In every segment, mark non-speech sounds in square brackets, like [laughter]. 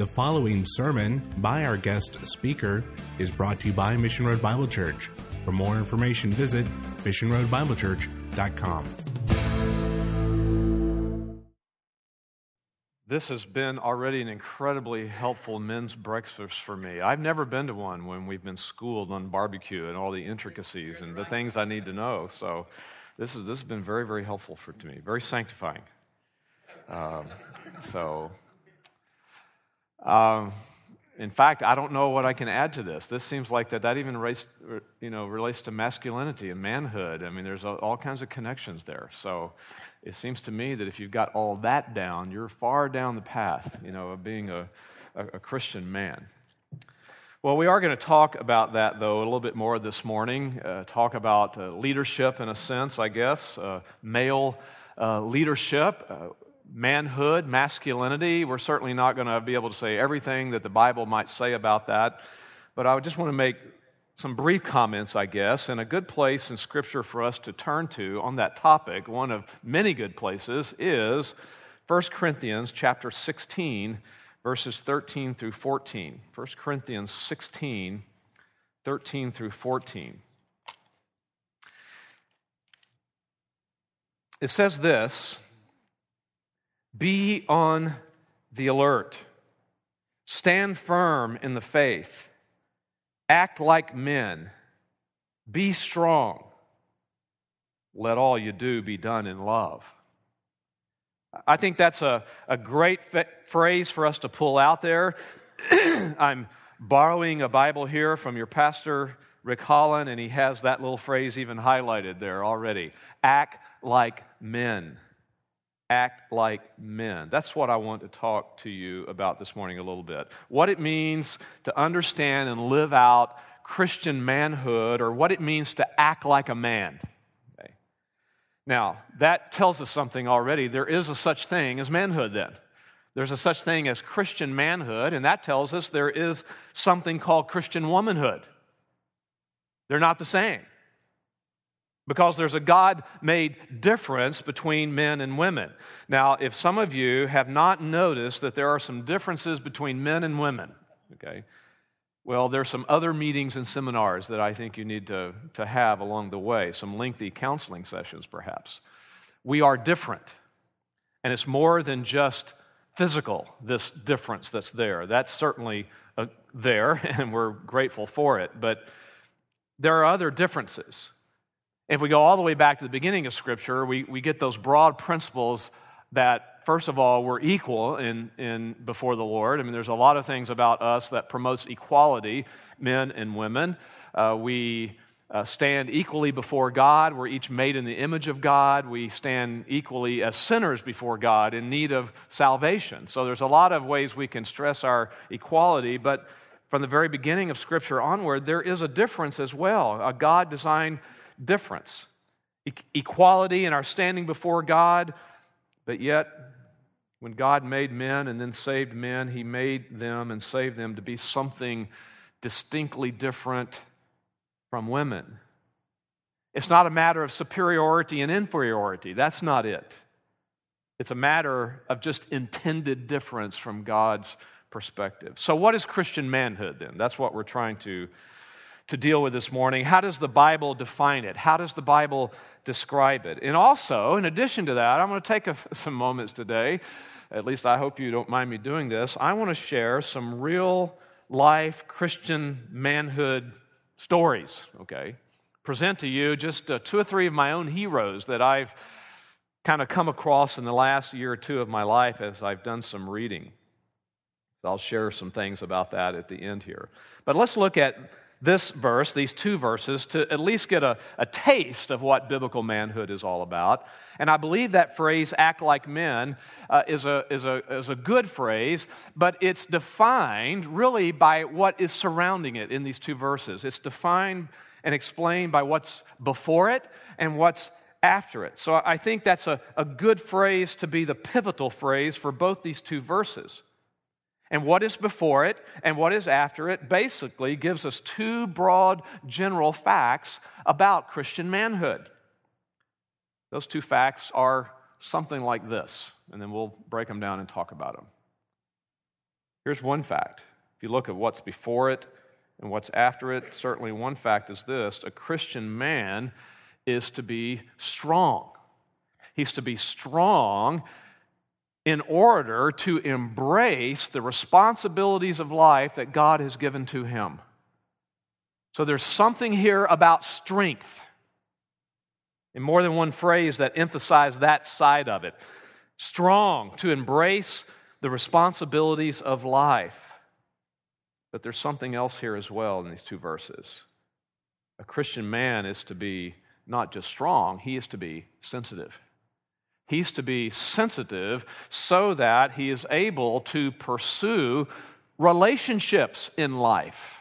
The following sermon by our guest speaker is brought to you by Mission Road Bible Church. For more information, visit missionroadbiblechurch.com. This has been already an incredibly helpful men's breakfast for me. I've never been to one when we've been schooled on barbecue and all the intricacies and the things I need to know. So, this, is, this has been very, very helpful for to me, very sanctifying. Um, so, um, in fact, I don't know what I can add to this. This seems like that that even relates, you know, relates to masculinity and manhood. I mean, there's all kinds of connections there. So it seems to me that if you've got all that down, you're far down the path, you know, of being a, a, a Christian man. Well, we are going to talk about that, though, a little bit more this morning. Uh, talk about uh, leadership, in a sense, I guess, uh, male uh, leadership uh, manhood, masculinity. We're certainly not going to be able to say everything that the Bible might say about that, but I just want to make some brief comments, I guess, and a good place in Scripture for us to turn to on that topic, one of many good places, is 1 Corinthians chapter 16, verses 13 through 14. 1 Corinthians 16, 13 through 14. It says this be on the alert. Stand firm in the faith. Act like men. Be strong. Let all you do be done in love. I think that's a, a great f- phrase for us to pull out there. [clears throat] I'm borrowing a Bible here from your pastor, Rick Holland, and he has that little phrase even highlighted there already. Act like men act like men. That's what I want to talk to you about this morning a little bit. What it means to understand and live out Christian manhood, or what it means to act like a man. Okay. Now, that tells us something already. There is a such thing as manhood, then. There's a such thing as Christian manhood, and that tells us there is something called Christian womanhood. They're not the same because there's a God made difference between men and women. Now, if some of you have not noticed that there are some differences between men and women, okay, well, there's some other meetings and seminars that I think you need to, to have along the way, some lengthy counseling sessions perhaps. We are different, and it's more than just physical, this difference that's there. That's certainly uh, there, [laughs] and we're grateful for it, but there are other differences. If we go all the way back to the beginning of Scripture, we, we get those broad principles that, first of all, we're equal in, in, before the Lord. I mean, there's a lot of things about us that promotes equality, men and women. Uh, we uh, stand equally before God. We're each made in the image of God. We stand equally as sinners before God in need of salvation. So there's a lot of ways we can stress our equality, but from the very beginning of Scripture onward, there is a difference as well. A God designed difference e- equality in our standing before God, but yet, when God made men and then saved men, He made them and saved them to be something distinctly different from women. It's not a matter of superiority and inferiority. That's not it. It's a matter of just intended difference from God's perspective. So, what is Christian manhood then? That's what we're trying to to deal with this morning. How does the Bible define it? How does the Bible describe it? And also, in addition to that, I'm going to take a, [laughs] some moments today, at least I hope you don't mind me doing this. I want to share some real life Christian manhood stories, okay? Present to you just uh, two or three of my own heroes that I've kind of come across in the last year or two of my life as I've done some reading. I'll share some things about that at the end here. But let's look at this verse, these two verses, to at least get a, a taste of what biblical manhood is all about. And I believe that phrase, act like men, uh, is, a, is, a, is a good phrase, but it's defined really by what is surrounding it in these two verses. It's defined and explained by what's before it and what's after it. So I think that's a, a good phrase to be the pivotal phrase for both these two verses. And what is before it and what is after it basically gives us two broad general facts about Christian manhood. Those two facts are something like this, and then we'll break them down and talk about them. Here's one fact. If you look at what's before it and what's after it, certainly one fact is this a Christian man is to be strong. He's to be strong in order to embrace the responsibilities of life that God has given to him. So there's something here about strength in more than one phrase that emphasize that side of it. Strong to embrace the responsibilities of life. But there's something else here as well in these two verses. A Christian man is to be not just strong, he is to be sensitive. He's to be sensitive so that he is able to pursue relationships in life.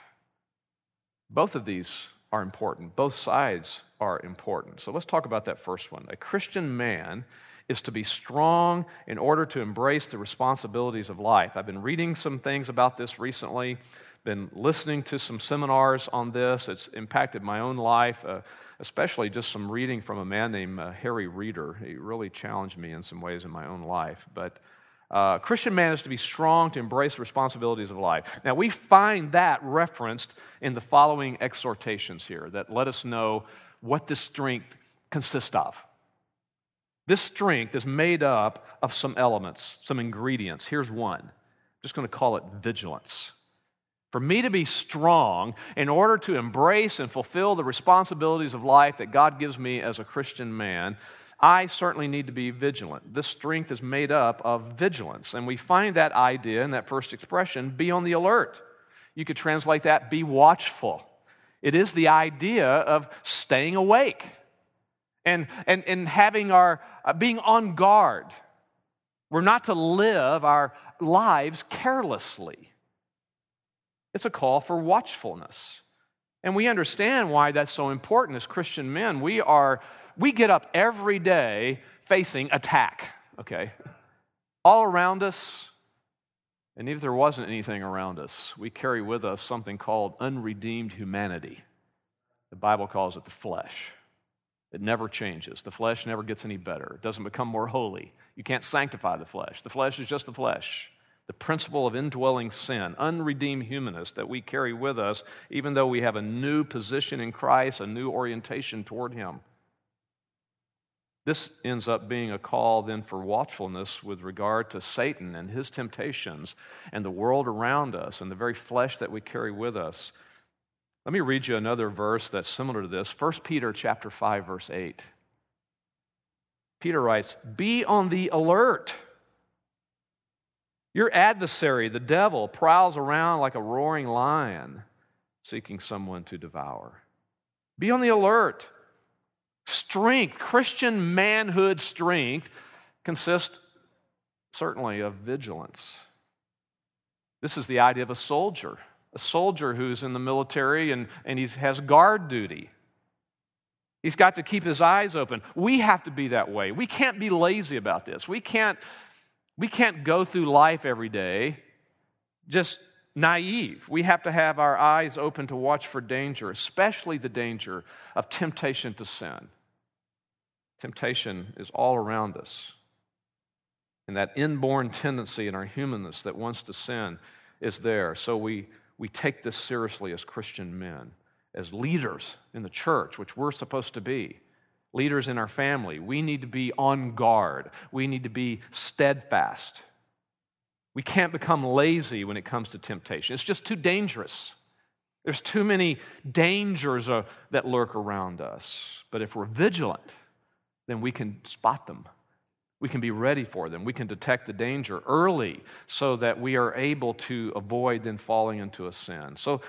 Both of these are important, both sides are important. So let's talk about that first one. A Christian man is to be strong in order to embrace the responsibilities of life. I've been reading some things about this recently, been listening to some seminars on this. It's impacted my own life, uh, especially just some reading from a man named uh, Harry Reeder. He really challenged me in some ways in my own life. But uh, Christian man is to be strong to embrace the responsibilities of life. Now, we find that referenced in the following exhortations here that let us know what this strength consists of. This strength is made up of some elements, some ingredients. Here's one. I'm just going to call it vigilance. For me to be strong in order to embrace and fulfill the responsibilities of life that God gives me as a Christian man, I certainly need to be vigilant. This strength is made up of vigilance. And we find that idea in that first expression be on the alert. You could translate that be watchful. It is the idea of staying awake and, and, and having our uh, being on guard. We're not to live our lives carelessly. It's a call for watchfulness. And we understand why that's so important as Christian men. We are we get up every day facing attack, okay? All around us, and even if there wasn't anything around us, we carry with us something called unredeemed humanity. The Bible calls it the flesh. It never changes. The flesh never gets any better. It doesn't become more holy. You can't sanctify the flesh. The flesh is just the flesh. The principle of indwelling sin, unredeemed humanness that we carry with us, even though we have a new position in Christ, a new orientation toward Him. This ends up being a call then for watchfulness with regard to Satan and his temptations and the world around us and the very flesh that we carry with us. Let me read you another verse that's similar to this. 1 Peter chapter 5 verse 8. Peter writes, "Be on the alert. Your adversary, the devil, prowls around like a roaring lion, seeking someone to devour. Be on the alert." Strength, Christian manhood strength, consists certainly of vigilance. This is the idea of a soldier, a soldier who's in the military and, and he has guard duty. He's got to keep his eyes open. We have to be that way. We can't be lazy about this. We can't, we can't go through life every day just naive. We have to have our eyes open to watch for danger, especially the danger of temptation to sin. Temptation is all around us. And that inborn tendency in our humanness that wants to sin is there. So we, we take this seriously as Christian men, as leaders in the church, which we're supposed to be. Leaders in our family, we need to be on guard. We need to be steadfast. We can't become lazy when it comes to temptation. It's just too dangerous. There's too many dangers uh, that lurk around us. But if we're vigilant, then we can spot them. We can be ready for them. We can detect the danger early so that we are able to avoid then falling into a sin. So,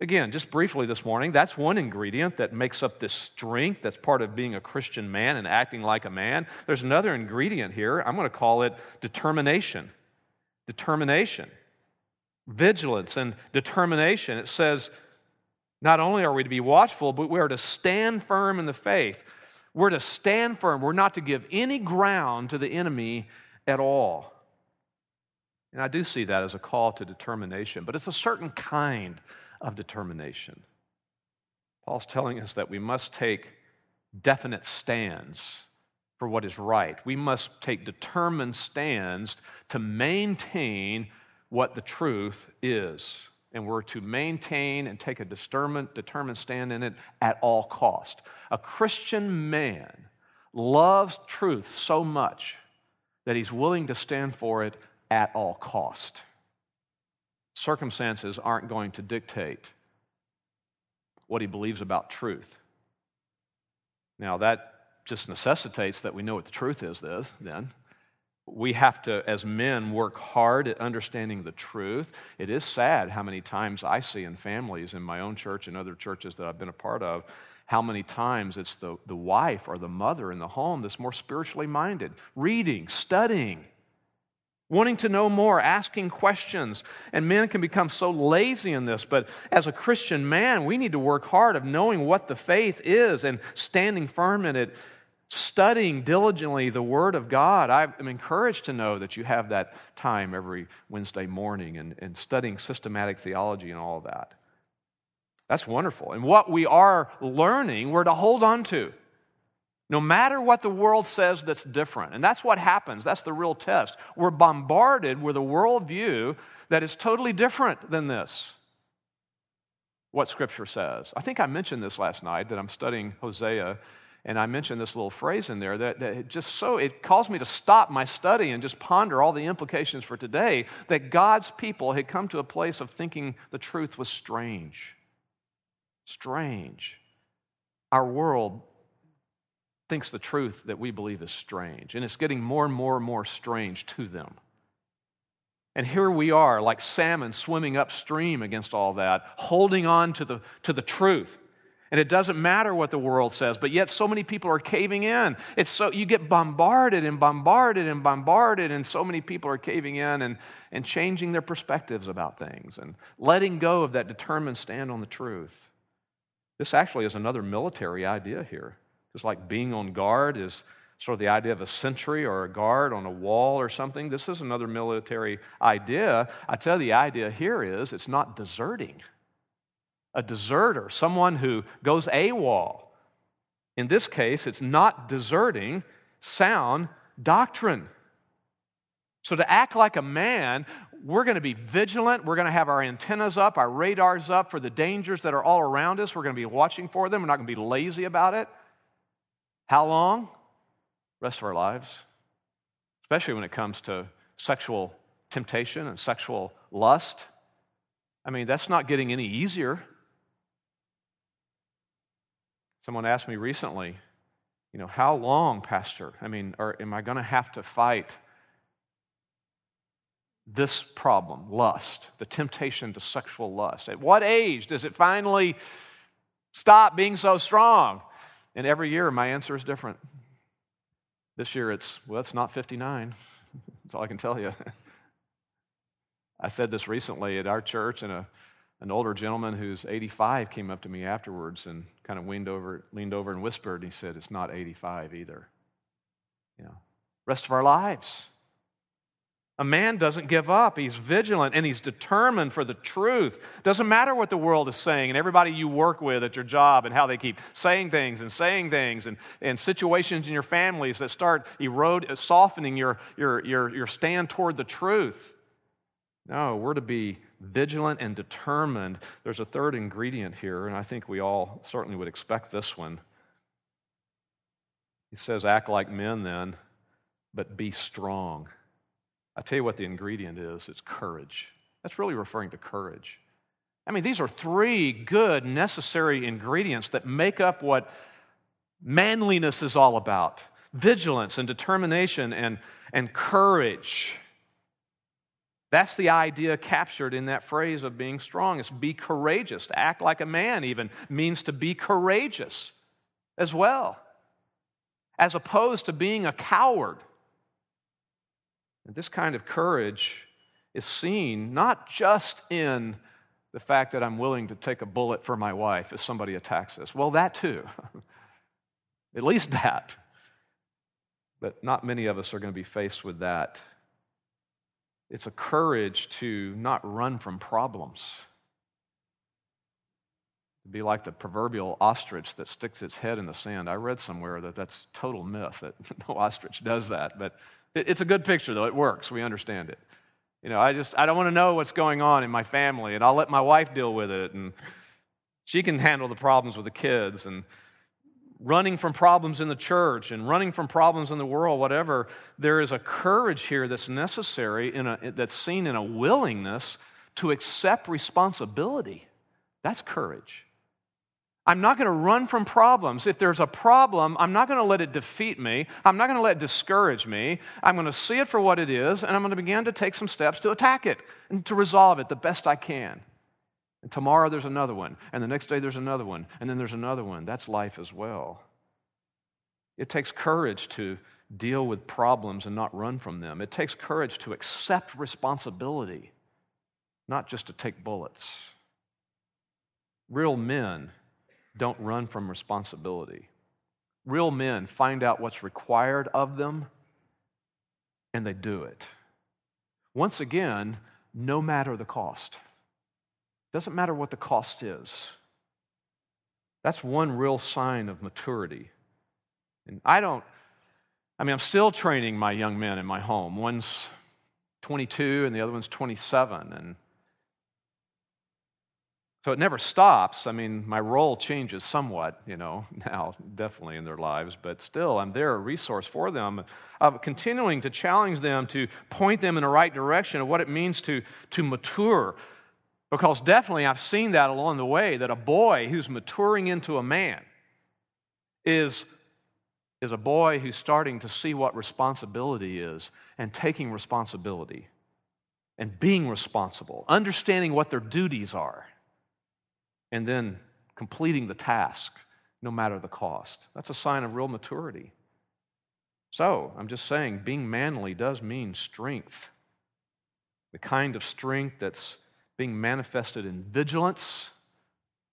again, just briefly this morning, that's one ingredient that makes up this strength that's part of being a Christian man and acting like a man. There's another ingredient here. I'm going to call it determination. Determination. Vigilance and determination. It says, not only are we to be watchful, but we are to stand firm in the faith. We're to stand firm. We're not to give any ground to the enemy at all. And I do see that as a call to determination, but it's a certain kind of determination. Paul's telling us that we must take definite stands for what is right. We must take determined stands to maintain what the truth is. And we're to maintain and take a determined, determined stand in it at all cost. A Christian man loves truth so much that he's willing to stand for it at all cost. Circumstances aren't going to dictate what he believes about truth. Now, that just necessitates that we know what the truth is, this, then. We have to, as men, work hard at understanding the truth. It is sad how many times I see in families in my own church and other churches that I've been a part of, how many times it's the, the wife or the mother in the home that's more spiritually minded, reading, studying, wanting to know more, asking questions. And men can become so lazy in this. But as a Christian man, we need to work hard of knowing what the faith is and standing firm in it, studying diligently the Word of God. I'm encouraged to know that you have that time every Wednesday morning and, and studying systematic theology and all of that. That's wonderful. And what we are learning, we're to hold on to. No matter what the world says that's different. And that's what happens. That's the real test. We're bombarded with a worldview that is totally different than this. What Scripture says. I think I mentioned this last night that I'm studying Hosea, and I mentioned this little phrase in there that, that just so it caused me to stop my study and just ponder all the implications for today that God's people had come to a place of thinking the truth was strange. Strange. Our world thinks the truth that we believe is strange. And it's getting more and more and more strange to them. And here we are, like salmon swimming upstream against all that, holding on to the, to the truth. And it doesn't matter what the world says, but yet so many people are caving in. It's so you get bombarded and bombarded and bombarded, and so many people are caving in and, and changing their perspectives about things and letting go of that determined stand on the truth. This actually is another military idea here. Just like being on guard is sort of the idea of a sentry or a guard on a wall or something. This is another military idea. I tell you, the idea here is it's not deserting. A deserter, someone who goes AWOL. In this case, it's not deserting sound doctrine. So, to act like a man, we're going to be vigilant. We're going to have our antennas up, our radars up for the dangers that are all around us. We're going to be watching for them. We're not going to be lazy about it. How long? Rest of our lives. Especially when it comes to sexual temptation and sexual lust. I mean, that's not getting any easier. Someone asked me recently, you know, how long, Pastor? I mean, or am I going to have to fight this problem, lust, the temptation to sexual lust? At what age does it finally stop being so strong? And every year, my answer is different. This year, it's, well, it's not 59. [laughs] That's all I can tell you. [laughs] I said this recently at our church, and a, an older gentleman who's 85 came up to me afterwards and kind of leaned over, leaned over and whispered, and he said, It's not 85 either. You know, rest of our lives. A man doesn't give up. He's vigilant and he's determined for the truth. Doesn't matter what the world is saying and everybody you work with at your job and how they keep saying things and saying things and, and situations in your families that start erode, softening your, your, your, your stand toward the truth. No, we're to be vigilant and determined. There's a third ingredient here, and I think we all certainly would expect this one. He says, Act like men then, but be strong. I tell you what the ingredient is it's courage. That's really referring to courage. I mean, these are three good, necessary ingredients that make up what manliness is all about vigilance and determination and, and courage. That's the idea captured in that phrase of being strong. It's be courageous. To act like a man, even, means to be courageous as well, as opposed to being a coward. And this kind of courage is seen not just in the fact that I'm willing to take a bullet for my wife if somebody attacks us. Well, that too. [laughs] At least that. But not many of us are going to be faced with that. It's a courage to not run from problems. To be like the proverbial ostrich that sticks its head in the sand. I read somewhere that that's total myth, that [laughs] no ostrich does that. But it's a good picture, though. It works. We understand it. You know, I just, I don't want to know what's going on in my family, and I'll let my wife deal with it, and she can handle the problems with the kids, and running from problems in the church and running from problems in the world, whatever. There is a courage here that's necessary, in a, that's seen in a willingness to accept responsibility. That's courage. I'm not going to run from problems. If there's a problem, I'm not going to let it defeat me. I'm not going to let it discourage me. I'm going to see it for what it is, and I'm going to begin to take some steps to attack it and to resolve it the best I can. And tomorrow there's another one, and the next day there's another one, and then there's another one. That's life as well. It takes courage to deal with problems and not run from them. It takes courage to accept responsibility, not just to take bullets. Real men don't run from responsibility. Real men find out what's required of them and they do it. Once again, no matter the cost. Doesn't matter what the cost is. That's one real sign of maturity. And I don't, I mean, I'm still training my young men in my home. One's 22 and the other one's 27. And so it never stops. I mean, my role changes somewhat, you know, [laughs] now, definitely in their lives, but still, I'm there, a resource for them, of continuing to challenge them, to point them in the right direction of what it means to, to mature. Because definitely I've seen that along the way, that a boy who's maturing into a man is, is a boy who's starting to see what responsibility is and taking responsibility and being responsible, understanding what their duties are and then completing the task no matter the cost. That's a sign of real maturity. So, I'm just saying, being manly does mean strength. The kind of strength that's being manifested in vigilance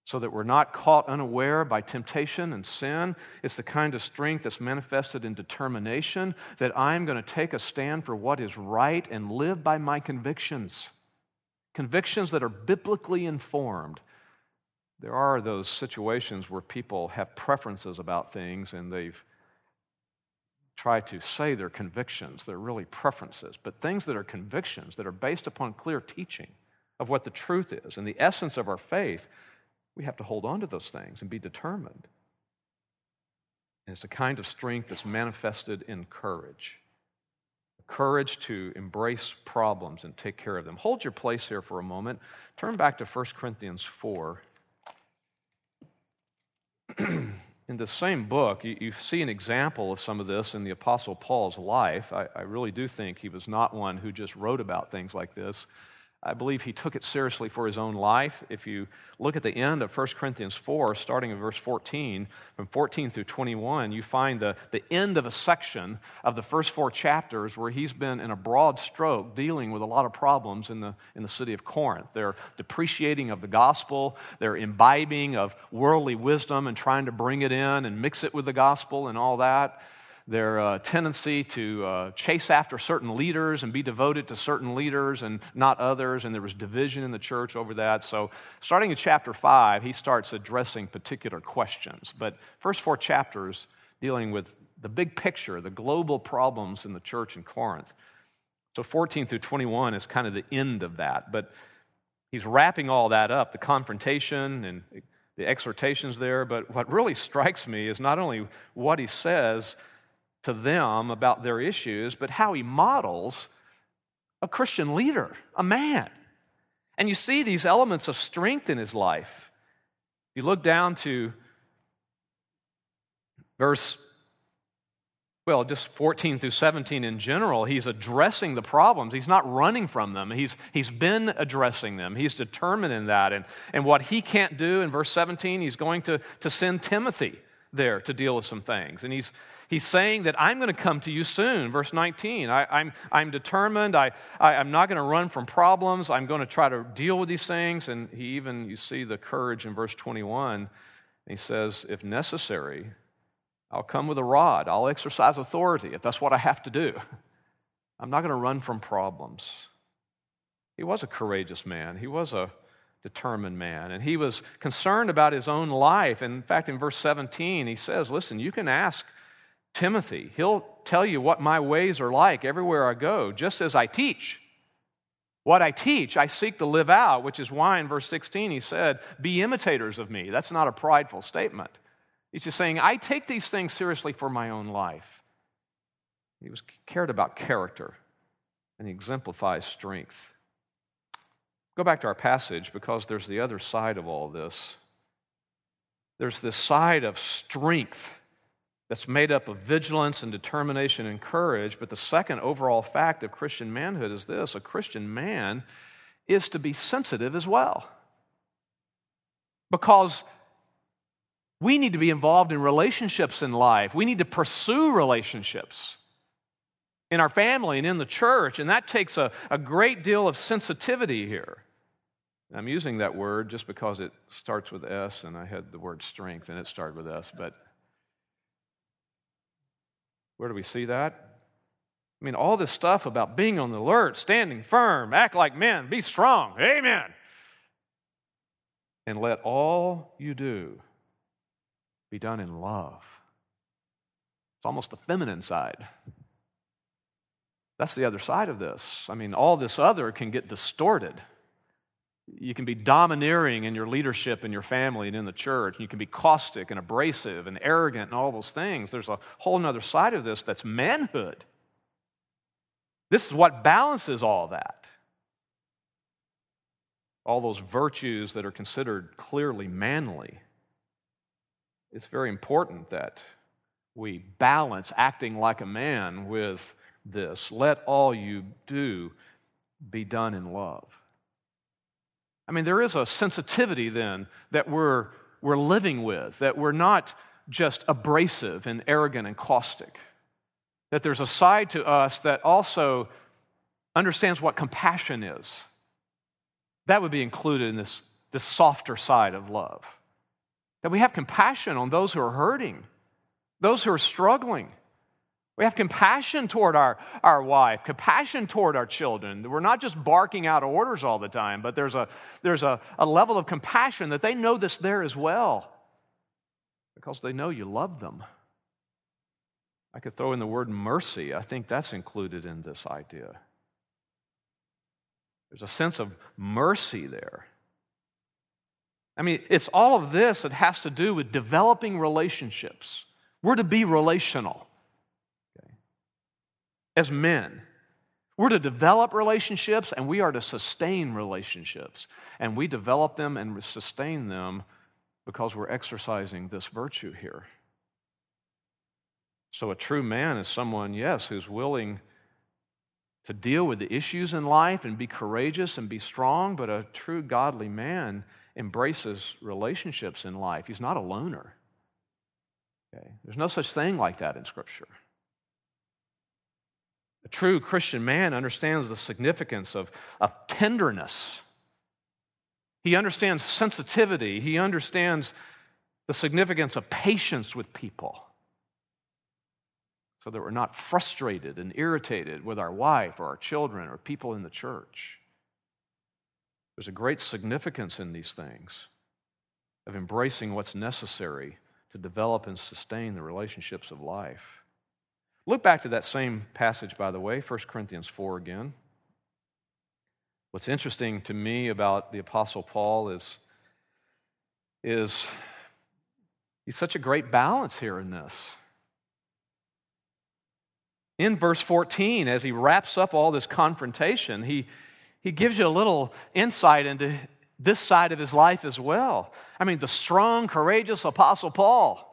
so that we're not caught unaware by temptation and sin. It's the kind of strength that's manifested in determination that I'm going to take a stand for what is right and live by my convictions. Convictions that are biblically informed there are those situations where people have preferences about things and they've tried to say they're convictions. They're really preferences. But things that are convictions, that are based upon clear teaching of what the truth is and the essence of our faith, we have to hold on to those things and be determined. And it's a kind of strength that's manifested in courage courage to embrace problems and take care of them. Hold your place here for a moment. Turn back to 1 Corinthians 4. [clears throat] in the same book, you, you, see an example of some of this in the Apostle Paul's life. I, I really do think he was not one who just wrote about things like this. I believe he took it seriously for his own life. If you look at the end of 1 Corinthians 4, starting in verse 14, from 14 through 21, you find the, the end of a section of the first four chapters where he's been, in a broad stroke, dealing with a lot of problems in the, in the city of Corinth. They're depreciating of the gospel, they're imbibing of worldly wisdom and trying to bring it in and mix it with the gospel and all that their uh, tendency to uh, chase after certain leaders and be devoted to certain leaders and not others, and there was division in the church over that. So, starting in chapter 5, he starts addressing particular questions. But first four chapters dealing with the big picture, the global problems in the church in Corinth. So, 14 through 21 is kind of the end of that. But he's wrapping all that up the confrontation and the exhortations there. But what really strikes me is not only what he says, to them about their issues, but how he models a Christian leader, a man. And you see these elements of strength in his life. You look down to verse, well, just 14 through 17 in general, he's addressing the problems. He's not running from them. He's, he's been addressing them. He's determined in that. And, and what he can't do in verse 17, he's going to, to send Timothy there to deal with some things. And he's, He's saying that I'm going to come to you soon. Verse 19. I, am I'm, I'm determined. I, I, am not going to run from problems. I'm going to try to deal with these things. And he even, you see the courage in verse 21. He says, if necessary, I'll come with a rod. I'll exercise authority if that's what I have to do. [laughs] I'm not going to run from problems. He was a courageous man. He was a determined man. And he was concerned about his own life. And in fact, in verse 17, he says, Listen, you can ask Timothy. He'll tell you what my ways are like everywhere I go, just as I teach. What I teach, I seek to live out, which is why in verse 16 he said, Be imitators of me. That's not a prideful statement. He's just saying, I take these things seriously for my own life. He was cared about character, and he exemplifies strength. Go back to our passage because there's the other side of all this. There's this side of strength that's made up of vigilance and determination and courage. But the second overall fact of Christian manhood is this a Christian man is to be sensitive as well. Because we need to be involved in relationships in life, we need to pursue relationships in our family and in the church, and that takes a, a great deal of sensitivity here. I'm using that word just because it starts with S, and I had the word strength, and it started with S, but where do we see that? I mean, all this stuff about being on the alert, standing firm, act like men, be strong. Amen. And let all you do be done in love. It's almost the feminine side. That's the other side of this. I mean, all this other can get distorted. You can be domineering in your leadership in your family and in the church. You can be caustic and abrasive and arrogant and all those things. There's a whole other side of this that's manhood. This is what balances all that. All those virtues that are considered clearly manly. It's very important that we balance acting like a man with this. Let all you do be done in love. I mean, there is a sensitivity then that we're, we're living with, that we're not just abrasive and arrogant and caustic. That there's a side to us that also understands what compassion is. That would be included in this, this softer side of love. That we have compassion on those who are hurting, those who are struggling we have compassion toward our, our wife, compassion toward our children. We're not just barking out orders all the time, but there's a, there's a, a level of compassion that they know this there as well because they know you love them. I could throw in the word mercy. I think that's included in this idea. There's a sense of mercy there. I mean, it's all of this that has to do with developing relationships. We're to be relational as men. We're to develop relationships and we are to sustain relationships. And we develop them and sustain them because we're exercising this virtue here. So, a true man is someone, yes, who's willing to deal with the issues in life and be courageous and be strong, but a true godly man embraces relationships in life. He's not a loner. Okay? There's no such thing like that in Scripture. A true Christian man understands the significance of, of tenderness. He understands sensitivity. He understands the significance of patience with people so that we're not frustrated and irritated with our wife or our children or people in the church. There's a great significance in these things of embracing what's necessary to develop and sustain the relationships of life. Look back to that same passage, by the way, 1 Corinthians 4 again. What's interesting to me about the Apostle Paul is, is he's such a great balance here in this. In verse 14, as he wraps up all this confrontation, he, he gives you a little insight into this side of his life as well. I mean, the strong, courageous Apostle Paul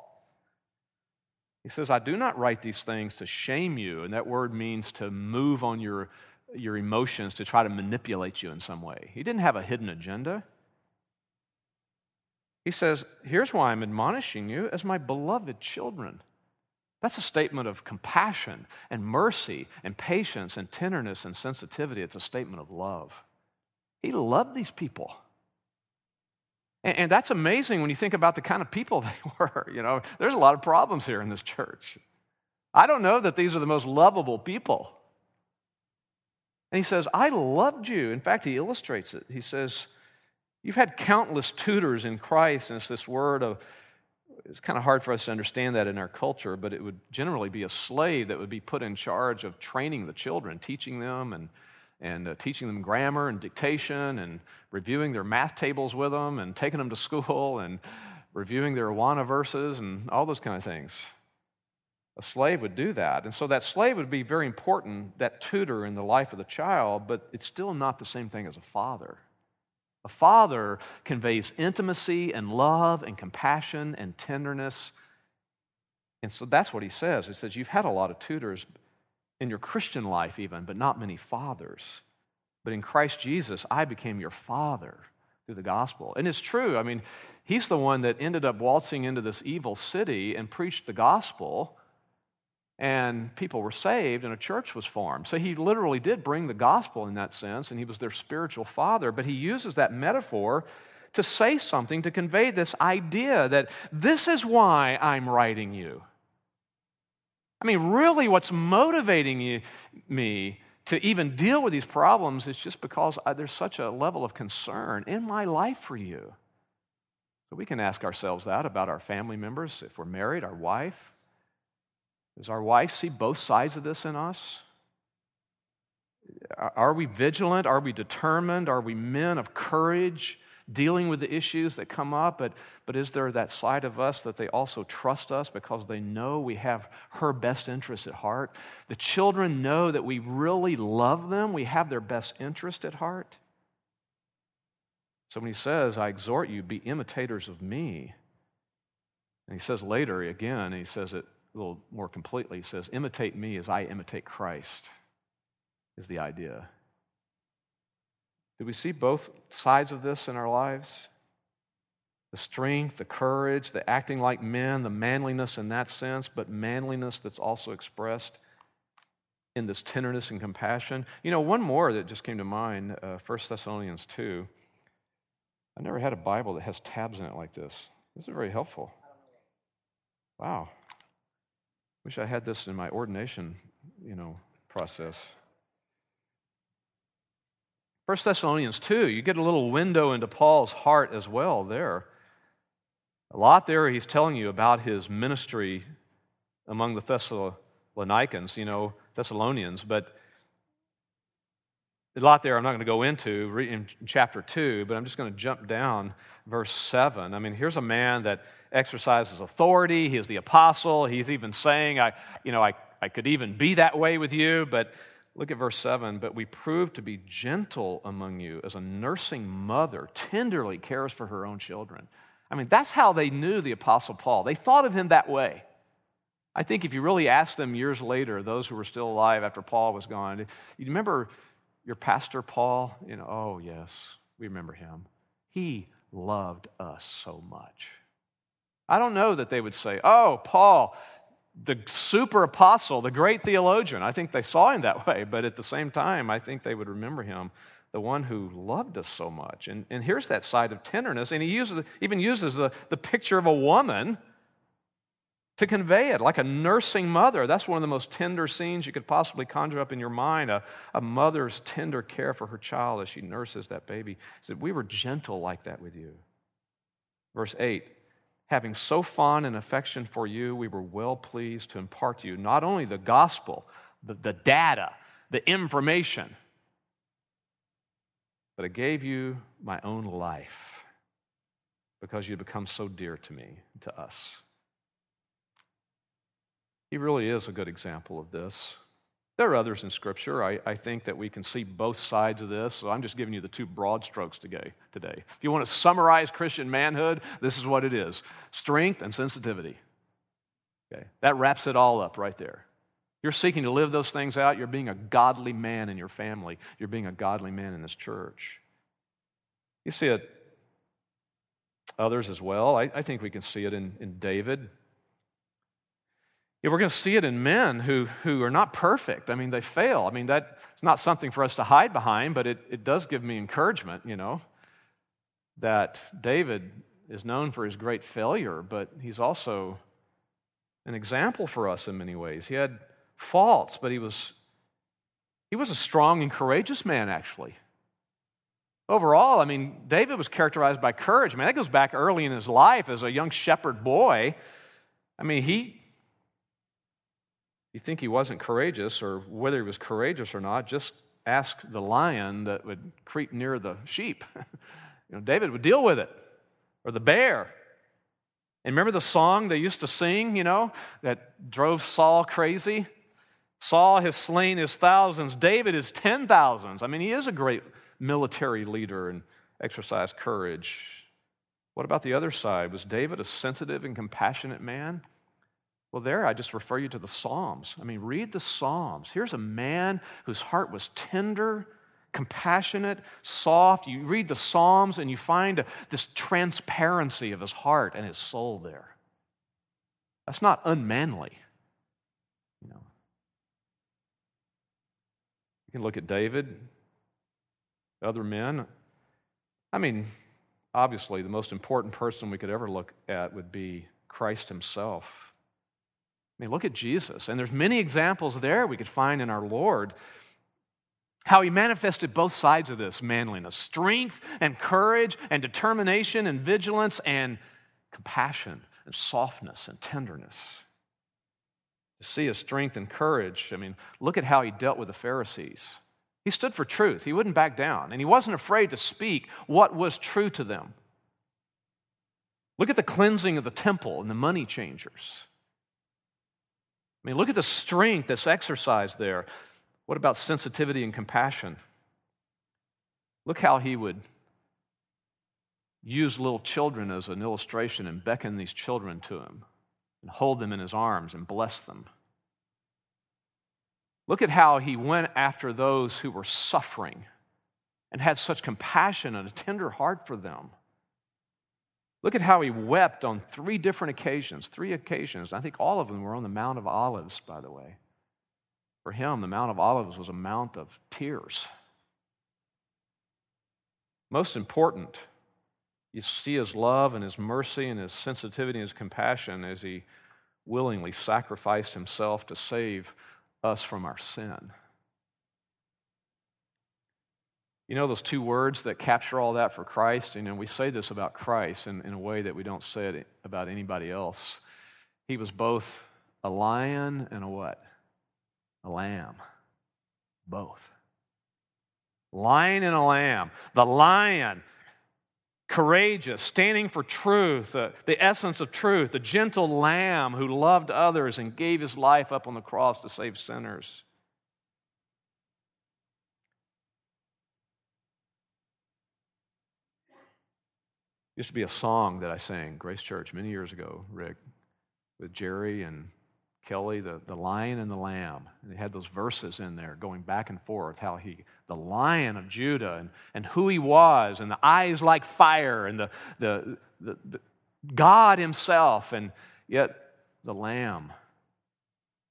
he says, I do not write these things to shame you. And that word means to move on your, your emotions, to try to manipulate you in some way. He didn't have a hidden agenda. He says, Here's why I'm admonishing you as my beloved children. That's a statement of compassion and mercy and patience and tenderness and sensitivity. It's a statement of love. He loved these people. And, and that's amazing when you think about the kind of people [laughs] they were. You know, there's a lot of problems here in this church. I don't know that these are the most lovable people. And he says, I loved you. In fact, he illustrates it. He says, You've had countless tutors in Christ, and it's this word of, it's kind of hard for us to understand that in our culture, but it would generally be a slave that would be put in charge of training the children, teaching them, and, and uh, teaching them grammar and dictation and reviewing their math tables with them and taking them to [laughs] school and reviewing their Awana verses and all those kind of things. A slave would do that. And so that slave would be very important, that tutor in the life of the child, but it's still not the same thing as a father. A father conveys intimacy and love and compassion and tenderness. And so that's what he says. He says, You've had a lot of tutors in your Christian life, even, but not many fathers. But in Christ Jesus, I became your father through the gospel. And it's true. I mean, he's the one that ended up waltzing into this evil city and preached the gospel and people were saved and a church was formed. So he literally did bring the gospel in that sense, and he was their spiritual father. But he uses that metaphor to say something, to convey this idea that this is why I'm writing you. I mean, really, what's motivating you, me to even deal with these problems is just because I, there's such a level of concern in my life for you. So we can ask ourselves that about our family members, if we're married, our wife, does our wife see both sides of this in us? Are we vigilant? Are we determined? Are we men of courage dealing with the issues that come up? But, but is there that side of us that they also trust us because they know we have her best interests at heart? The children know that we really love them, we have their best interest at heart. So when he says, I exhort you, be imitators of me, and he says later again, he says it a little more completely. He says, Imitate me as I imitate Christ, is the idea. Do we see both sides of this in our lives? The strength, the courage, the acting like men, the manliness in that sense, but manliness that's also expressed in this tenderness and compassion. You know, one more that just came to mind uh, 1 Thessalonians 2. I never had a Bible that has tabs in it like this. This is very helpful. Wow. Wish I had this in my ordination, you know, process. 1 Thessalonians 2, you get a little window into Paul's heart as well there. A lot there he's telling you about his ministry among the Thessalonians, you know, Thessalonians, but a lot there I'm not going to go into in chapter 2, but I'm just going to jump down verse 7. I mean, here's a man that exercises authority. He is the apostle. He's even saying, I, you know, I, I could even be that way with you. But look at verse 7. But we prove to be gentle among you as a nursing mother tenderly cares for her own children. I mean, that's how they knew the apostle Paul. They thought of him that way. I think if you really ask them years later, those who were still alive after Paul was gone, you remember your pastor Paul, you know, oh, yes, we remember him. He loved us so much. I don't know that they would say, oh, Paul, the super apostle, the great theologian. I think they saw him that [laughs] way, but at the same time, I think they would remember him, the one who loved us so much. And, and here's that side of tenderness. And he uses, even uses the, the picture of a woman to convey it, like a nursing mother. That's one of the most tender scenes you could possibly conjure up in your mind a, a mother's tender care for her child as she nurses that baby. He said, We were gentle like that with you. Verse 8 Having so fond an affection for you, we were well pleased to impart to you not only the gospel, the, the data, the information, but I gave you my own life because you become so dear to me, to us. He really is a good example of this. There are others in Scripture. I, I, think that we can see both sides of this. So I'm just giving you the two broad strokes today. If you want to summarize Christian manhood, this is what it is strength and sensitivity. Okay? That wraps it all up right there. You're seeking to live those things out. You're being a godly man in your family. You're being a godly man in this church. You see it others as well. I, I think we can see it in, in David. Yeah, we're going to see it in men who, who are not perfect. I mean, they fail. I mean, that's not something for us to hide behind, but it, it does give me encouragement, you know, that David is known for his great failure, but he's also an example for us in many ways. He had faults, but he was, he was a strong and courageous man, actually. Overall, I mean, David was characterized by courage. I mean, that goes back early in his life as a young shepherd boy. I mean, he, you think he wasn't courageous, or whether he was courageous or not, just ask the lion that would creep near the sheep. [laughs] you know, David would deal with it, or the bear. And remember the song they used to sing, you know, that drove Saul crazy? Saul has slain his thousands, David is ten thousands. I mean, he is a great military leader and exercised courage. What about the other side? Was David a sensitive and compassionate man? Well, there I just refer you to the Psalms. I mean, read the Psalms. Here's a man whose heart was tender, compassionate, soft. You read the Psalms and you find this transparency of his heart and his soul there. That's not unmanly. You know. You can look at David, other men. I mean, obviously, the most important person we could ever look at would be Christ himself. I mean, look at Jesus. And there's many examples there we could find in our Lord how he manifested both sides of this manliness strength and courage and determination and vigilance and compassion and softness and tenderness. To see his strength and courage, I mean, look at how he dealt with the Pharisees. He stood for truth. He wouldn't back down, and he wasn't afraid to speak what was true to them. Look at the cleansing of the temple and the money changers. I mean, look at the strength that's exercised there. What about sensitivity and compassion? Look how he would use little children as an illustration and beckon these children to him and hold them in his arms and bless them. Look at how he went after those who were suffering and had such compassion and a tender heart for them. Look at how he wept on three different occasions, three occasions. I think all of them were on the Mount of Olives, by the way. For him, the Mount of Olives was a mount of tears. Most important, you see his love and his mercy and his sensitivity and his compassion as he willingly sacrificed himself to save us from our sin. You know those two words that capture all that for Christ? You know, we say this about Christ in, in a way that we don't say it about anybody else. He was both a lion and a what? A lamb. Both. Lion and a lamb. The lion courageous, standing for truth, uh, the essence of truth, the gentle lamb who loved others and gave his life up on the cross to save sinners. Used to be a song that I sang, Grace Church, many years ago, Rick, with Jerry and Kelly, the, the lion and the lamb. And they had those verses in there going back and forth, how he, the lion of Judah, and, and who he was, and the eyes like fire, and the, the, the, the God himself, and yet the lamb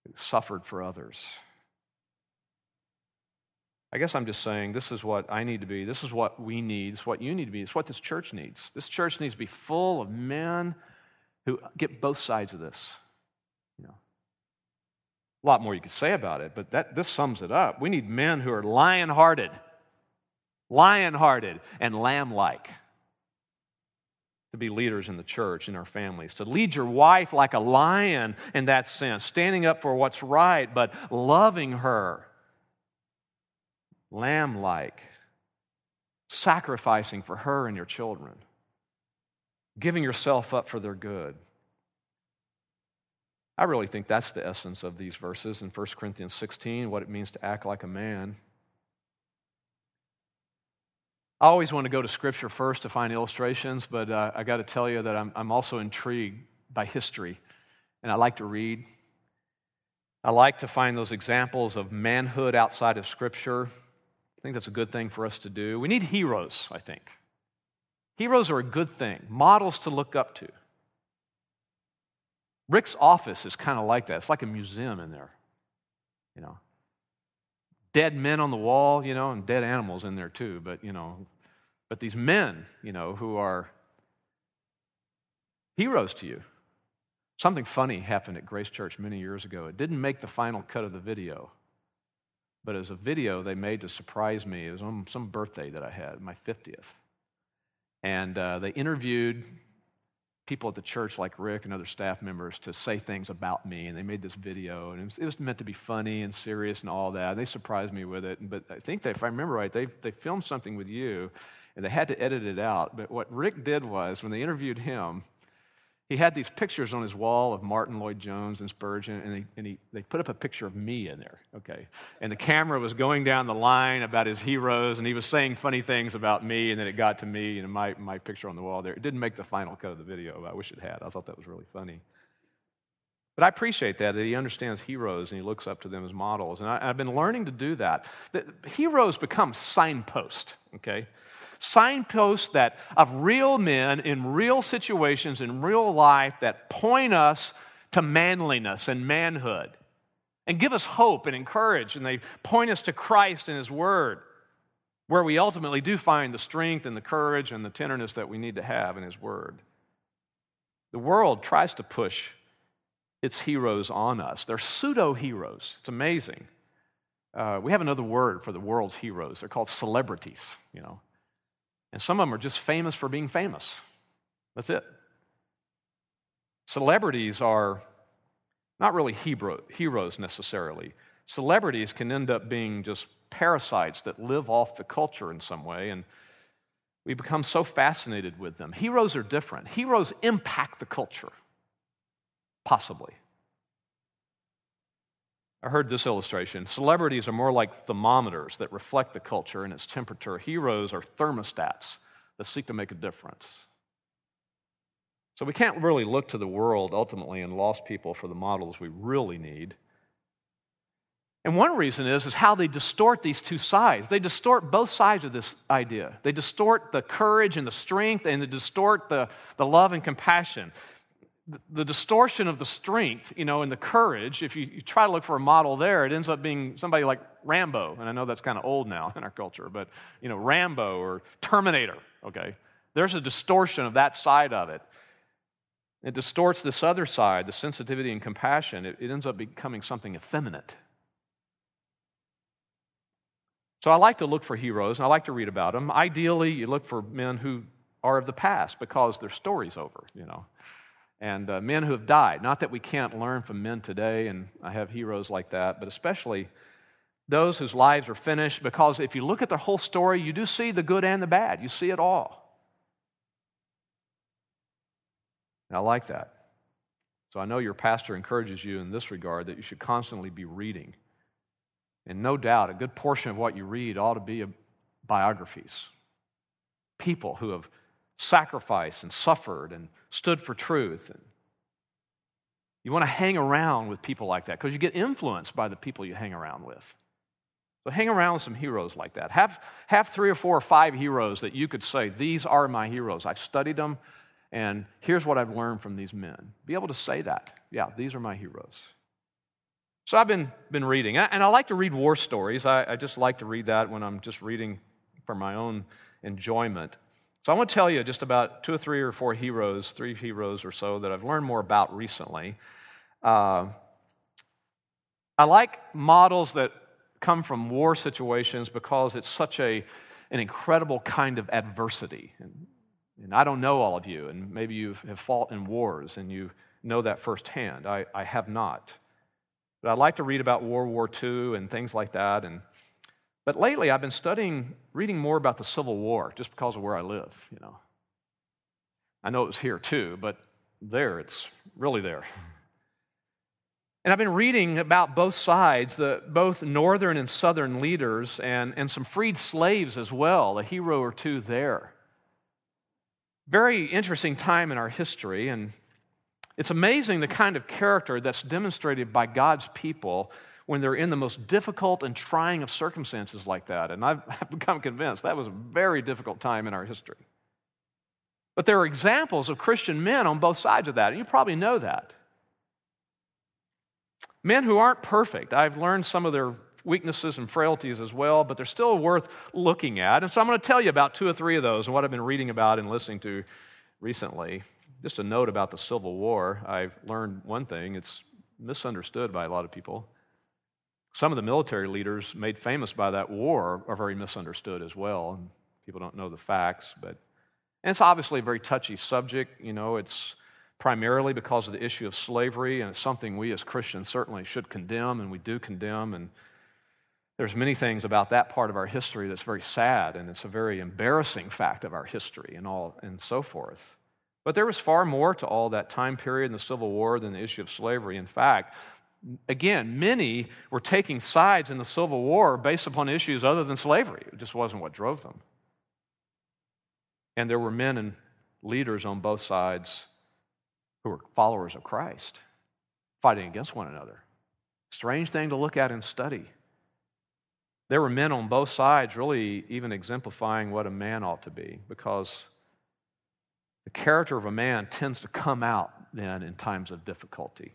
who suffered for others. I guess I'm just saying this is what I need to be. This is what we need. It's what you need to be. It's what this church needs. This church needs to be full of men who get both sides of this. You know, a lot more you could say about it, but that, this sums it up. We need men who are lion hearted, lion hearted, and lamb like to be leaders in the church, in our families, to lead your wife like a lion in that sense, standing up for what's right, but loving her, lamb like, sacrificing for her and your children, giving yourself up for their good. I really think that's the essence of these verses in 1 Corinthians 16, what it means to act like a man. I always want to go to Scripture first to find illustrations, but uh, I got to tell you that I'm, I'm also intrigued by history, and I like to read. I like to find those examples of manhood outside of Scripture. I think that's a good thing for us to do. We need heroes, I think. Heroes are a good thing, models to look up to. Rick's office is kind of like that. It's like a museum in there, you know. Dead men on the wall, you know, and dead animals in there too, but, you know, but these men, you know, who are heroes to you. Something funny happened at Grace Church many years ago. It didn't make the final cut of the video, but it was a video they made to surprise me. It was on some birthday that I had, my 50th. And uh, they interviewed people at the church like Rick and other staff members to say things about me. And they made this video, and it was, it was meant to be funny and serious and all that. And they surprised me with it. But I think that if I remember right, they, they filmed something with you, and they had to edit it out. But what Rick did was, when they interviewed him, he had these pictures on his wall of Martyn Lloyd-Jones and Spurgeon, and, he, and he, they put up a picture of me in there, okay? And the camera was going down the line about his heroes, and he was saying funny things about me, and then it got to me and my, my picture on the wall there. It didn't make the final cut of the video. I wish it had. I thought that was really funny. But I appreciate that, that he understands heroes and he looks up to them as models. And I, have been learning to do that. The, heroes become signposts, okay? Signposts that of real men in real situations in real life that point us to manliness and manhood and give us hope and encourage and they point us to Christ and his word where we ultimately do find the strength and the courage and the tenderness that we need to have in his word. The world tries to push its heroes on us. They're pseudo heroes. It's amazing. Uh, we have another word for the world's heroes. They're called celebrities, you know. And some of them are just famous for being famous. That's it. Celebrities are not really heroes necessarily. Celebrities can end up being just parasites that live off the culture in some way, and we become so fascinated with them. Heroes are different. Heroes impact the culture, possibly. I heard this illustration. Celebrities are more like thermometers that reflect the culture and its temperature. Heroes are thermostats that seek to make a difference. So we can't really look to the world ultimately and lost people for the models we really need. And one reason is, is how they distort these two sides. They distort both sides of this idea. They distort the courage and the strength, and they distort the, the love and compassion the distortion of the strength, you know, and the courage, if you, you, try to look for a model there, it ends up being somebody like Rambo. And I know that's kind of old now [laughs] in our culture, but, you know, Rambo or Terminator, okay? There's a distortion of that side of it. It distorts this other side, the sensitivity and compassion. It, it ends up becoming something effeminate. So I like to look for heroes and I like to read about them. Ideally, you look for men who are of the past because their story's over, you know and uh, men who have died. Not that we can't learn from men today, and I have heroes like that, but especially those whose lives are finished, because if you look at the whole story, you do see the good and the bad. You see it all. And I like that. So I know your pastor encourages you in this regard that you should constantly be reading. And no doubt, a good portion of what you read ought to be biographies. People who have sacrificed and suffered and stood for truth. And you want to hang around with people like that because you get influenced by the people you hang around with. So hang around with some heroes like that. Have, have three or four or five heroes that you could say, These are my heroes. I've studied them, and here's what I've learned from these men. Be able to say that. Yeah, these are my heroes. So I've been, been reading, and I like to read war stories. I, I just like to read that when I'm just reading for my own enjoyment. So I want to tell you just about two or three or four heroes, three heroes or so that I've learned more about recently. Uh, I like models that come from war situations because it's such a, an incredible kind of adversity. And, and I don't know all of you, and maybe you have fought in wars and you know that firsthand. I, I have not. But I like to read about World War II and things like that. And but lately, I've been studying, reading more about the Civil War just because of where I live, you know. I know it was here too, but there, it's really there. And I've been reading about both sides, the, both northern and southern leaders, and, and some freed slaves as well, a hero or two there. Very interesting time in our history, and it's amazing the kind of character that's demonstrated by God's people when they're in the most difficult and trying of circumstances like that. And I've, [laughs] I've become convinced that was a very difficult time in our history. But there are examples of Christian men on both sides of that, and you probably know that. Men who aren't perfect. I've learned some of their weaknesses and frailties as well, but they're still worth looking at. And so I'm going to tell you about two or three of those and what I've been reading about and listening to recently. Just a note about the Civil War. I've learned one thing it's misunderstood by a lot of people. Some of the military leaders made famous by that war are very misunderstood as well. And people don't know the facts, but and it's obviously a very touchy subject. You know, it's primarily because of the issue of slavery, and it's something we as Christians certainly should condemn, and we do condemn. And there's many things about that part of our history that's very sad, and it's a very embarrassing fact of our history, and all and so forth. But there was far more to all that time period in the Civil War than the issue of slavery. In fact, again, many were taking sides in the Civil War based upon issues other than slavery. It just wasn't what drove them. And there were men and leaders on both sides who were followers of Christ fighting against one another. Strange thing to look at and study. There were men on both sides really even exemplifying what a man ought to be because the character of a man tends to come out then in times of difficulty.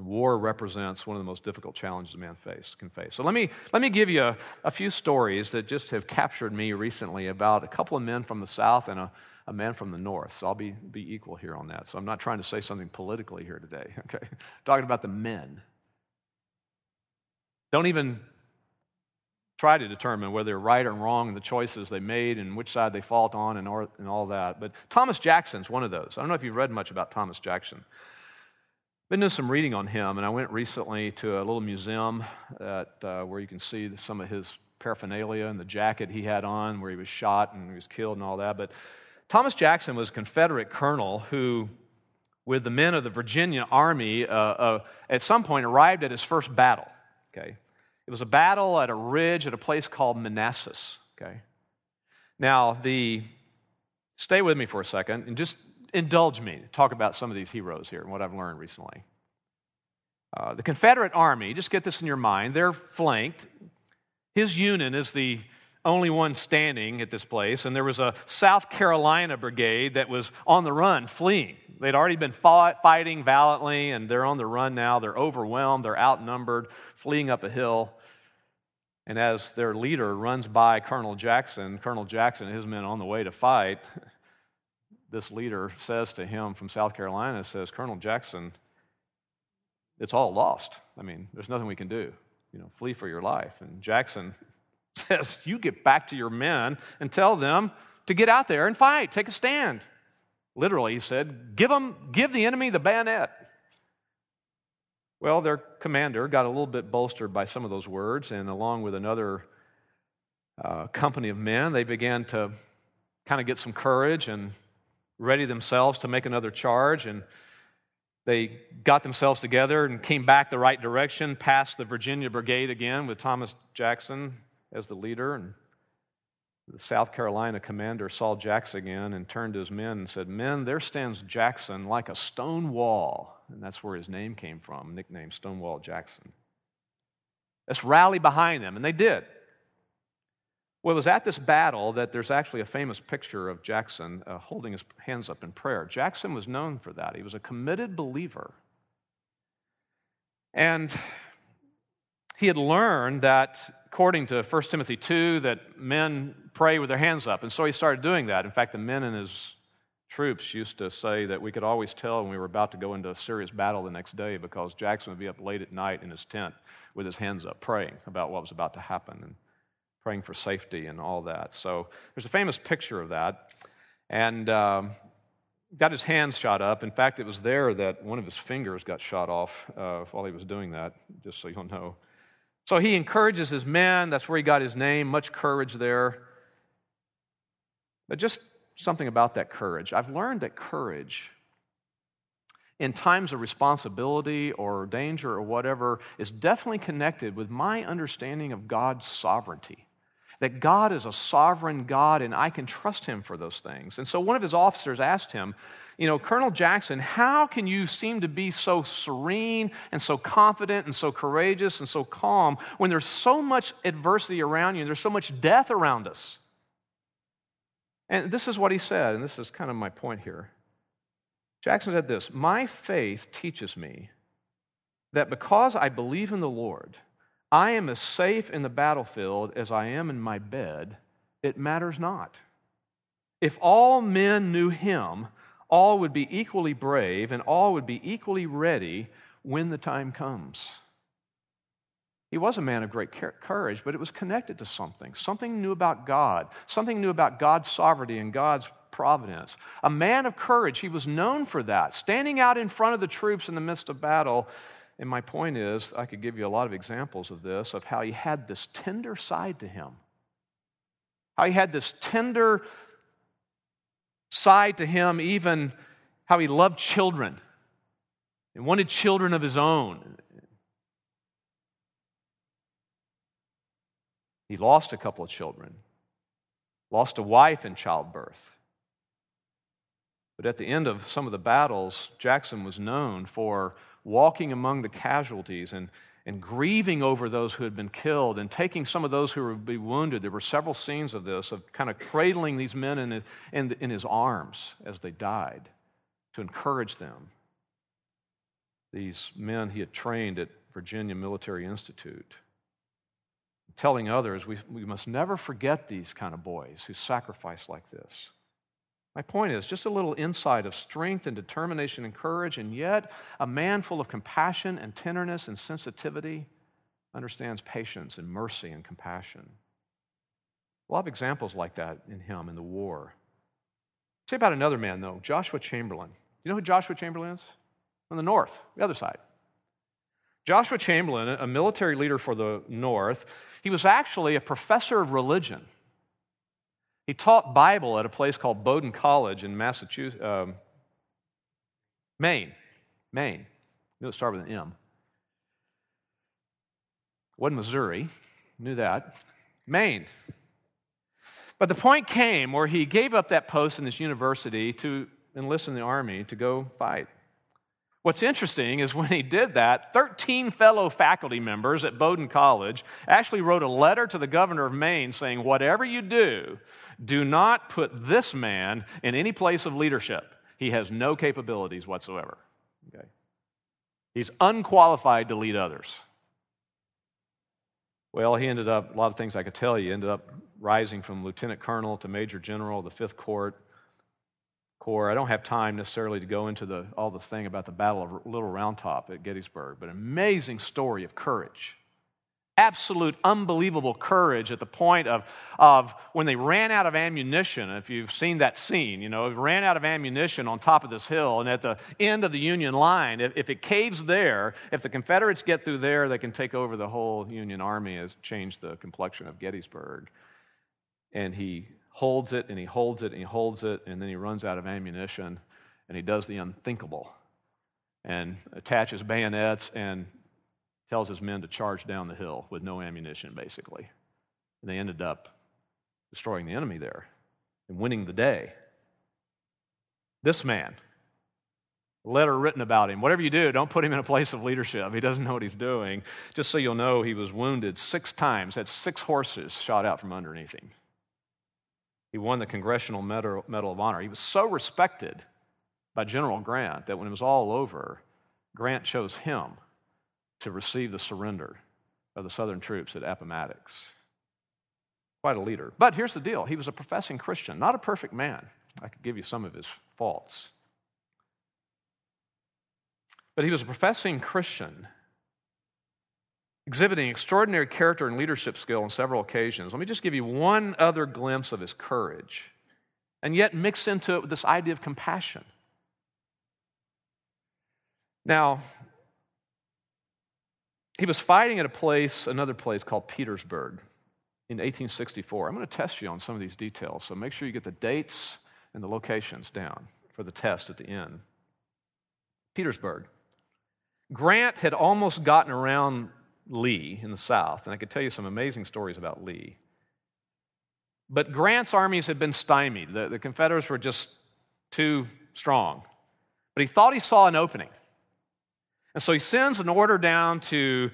War represents one of the most difficult challenges a man face, can face. So let me, let me give you a, a, few stories that just have captured me recently about a couple of men from the South and a, a man from the North. So I'll be, be equal here on that. So I'm not trying to say something politically here today, [laughs] okay? Talking about the men. Don't even try to determine whether they're right or wrong in the choices they made and which side they fought on and, or, and all that. But Thomas Jackson's one of those. I don't know if you've read much about Thomas Jackson been doing some reading on him, and I went recently to a little museum at, uh, where you can see some of his paraphernalia and the jacket he had on, where he was shot and he was killed and all that. But Thomas Jackson was a Confederate colonel who, with the men of the Virginia Army, uh, uh, at some point arrived at his first battle. Okay, it was a battle at a ridge at a place called Manassas. Okay, now the stay with me for a second and just indulge me talk about some of these heroes here and what I've learned recently. Uh, the Confederate Army, just get this in your mind, they're flanked. His Union is the only one standing at this place, and there was a South Carolina brigade that was on the run, fleeing. They'd already been fought, fighting valiantly, and they're on the run now. They're overwhelmed, they're outnumbered, fleeing up a hill. And as their leader runs by Colonel Jackson, Colonel Jackson and his men on the way to fight, this leader says to him from South Carolina, says, Colonel Jackson, it's all lost. I mean, there's nothing we can do. You know, flee for your life. And Jackson [laughs] says, You get back to your men and tell them to get out there and fight, take a stand. Literally, he said, Give them, give the enemy the bayonet. Well, their commander got a little bit bolstered by some of those words, and along with another uh, company of men, they began to kind of get some courage and ready themselves to make another charge, and they got themselves together and came back the right direction, past the Virginia Brigade again with Thomas Jackson as the leader. And the South Carolina commander saw Jackson again and turned to his men and said, Men, there stands Jackson like a stone wall. And that's where his name came from, nickname Stonewall Jackson. Let's rally behind them. And they did. Well, it was at this battle that there's actually a famous picture of Jackson uh, holding his hands up in prayer. Jackson was known for that. He was a committed believer. And he had learned that, according to 1 Timothy 2, that men pray with their hands up. And so he started doing that. In fact, the men in his troops used to say that we could always tell when we were about to go into a serious battle the next day because Jackson would be up late at night in his tent with his hands up praying about what was about to happen. And praying for safety and all that. So there's a famous picture of that. And um, got his hands shot up. In fact, it was there that one of his fingers got shot off uh, while he was doing that, just so you'll know. So he encourages his men. That's where he got his name. Much courage there. But just something about that courage. I've learned that courage in times of responsibility or danger or whatever is definitely connected with my understanding of God's sovereignty that God is a sovereign God and I can trust him for those things. And so one of his officers asked him, You know, Colonel Jackson, how can you seem to be so serene and so confident and so courageous and so calm when there's so much adversity around you and there's so much death around us? And this is what he said, and this is kind of my point here. Jackson said this My faith teaches me that because I believe in the Lord, I am as safe in the battlefield as I am in my bed, it matters not. If all men knew him, all would be equally brave and all would be equally ready when the time comes. He was a man of great courage, but it was connected to something. Something new about God, something new about God's sovereignty and God's providence. A man of courage. He was known for that, standing out in front of the troops in the midst of battle. And my point is, I could give you a lot of examples of this, of how he had this tender side to him. How he had this tender side to him, even how he loved children and wanted children of his own. He lost a couple of children, lost a wife in childbirth. But at the end of some of the battles, Jackson was known for walking among the casualties and, and grieving over those who had been killed and taking some of those who would be wounded. There were several scenes of this, of kind of cradling these men in, in, in his arms as they died to encourage them. These men he had trained at Virginia Military Institute. Telling others, we, we must never forget these kind of boys who sacrifice like this. My point is just a little insight of strength and determination and courage, and yet a man full of compassion and tenderness and sensitivity understands patience and mercy and compassion. A lot of examples like that in him in the war. Say about another man, though, Joshua Chamberlain. You know who Joshua Chamberlain is? From the north, the other side. Joshua Chamberlain, a military leader for the north, he was actually a professor of religion. He taught Bible at a place called Bowdoin College in Massachusetts, um, Maine. Maine. Know, it started with an M. Wasn't Missouri, knew that. Maine. But the point came where he gave up that post in this university to enlist in the army to go fight. What's interesting is when he did that, 13 fellow faculty members at Bowdoin College actually wrote a letter to the governor of Maine saying, Whatever you do, do not put this man in any place of leadership. He has no capabilities whatsoever. Okay? He's unqualified to lead others. Well, he ended up, a lot of things I could tell you, ended up rising from lieutenant colonel to major general of the Fifth Corps Corps. I don't have time necessarily to go into the, all this thing about the Battle of Little Round Top at Gettysburg, but an amazing story of courage. Absolute, unbelievable courage at the point of, of when they ran out of ammunition. If you've seen that scene, you know, ran out of ammunition on top of this hill, and at the end of the Union line, if, if it caves there, if the Confederates get through there, they can take over the whole Union Army, has changed the complexion of Gettysburg. And he holds it and he holds it and he holds it, and then he runs out of ammunition and he does the unthinkable and attaches bayonets and tells his men to charge down the hill with no ammunition, basically. And they ended up destroying the enemy there and winning the day. This man, letter written about him. Whatever you do, don't put him in a place of leadership. He doesn't know what he's doing. Just so you'll know, he was wounded six times, had six horses shot out from underneath him. He won the Congressional Medal, Medal of Honor. He was so respected by General Grant that when it was all over, Grant chose him to receive the surrender of the Southern troops at Appomattox. Quite a leader. But here's the deal he was a professing Christian, not a perfect man. I could give you some of his faults. But he was a professing Christian exhibiting extraordinary character and leadership skill on several occasions. Let me just give you one other glimpse of his courage, and yet mix into it this idea of compassion. Now, he was fighting at a place, another place called Petersburg in 1864. I'm going to test you on some of these details, so make sure you get the dates and the locations down for the test at the end. Petersburg. Grant had almost gotten around Lee in the South, and I could tell you some amazing stories about Lee. But Grant's armies had been stymied. The, the Confederates were just too strong. But he thought he saw an opening. And so he sends an order down to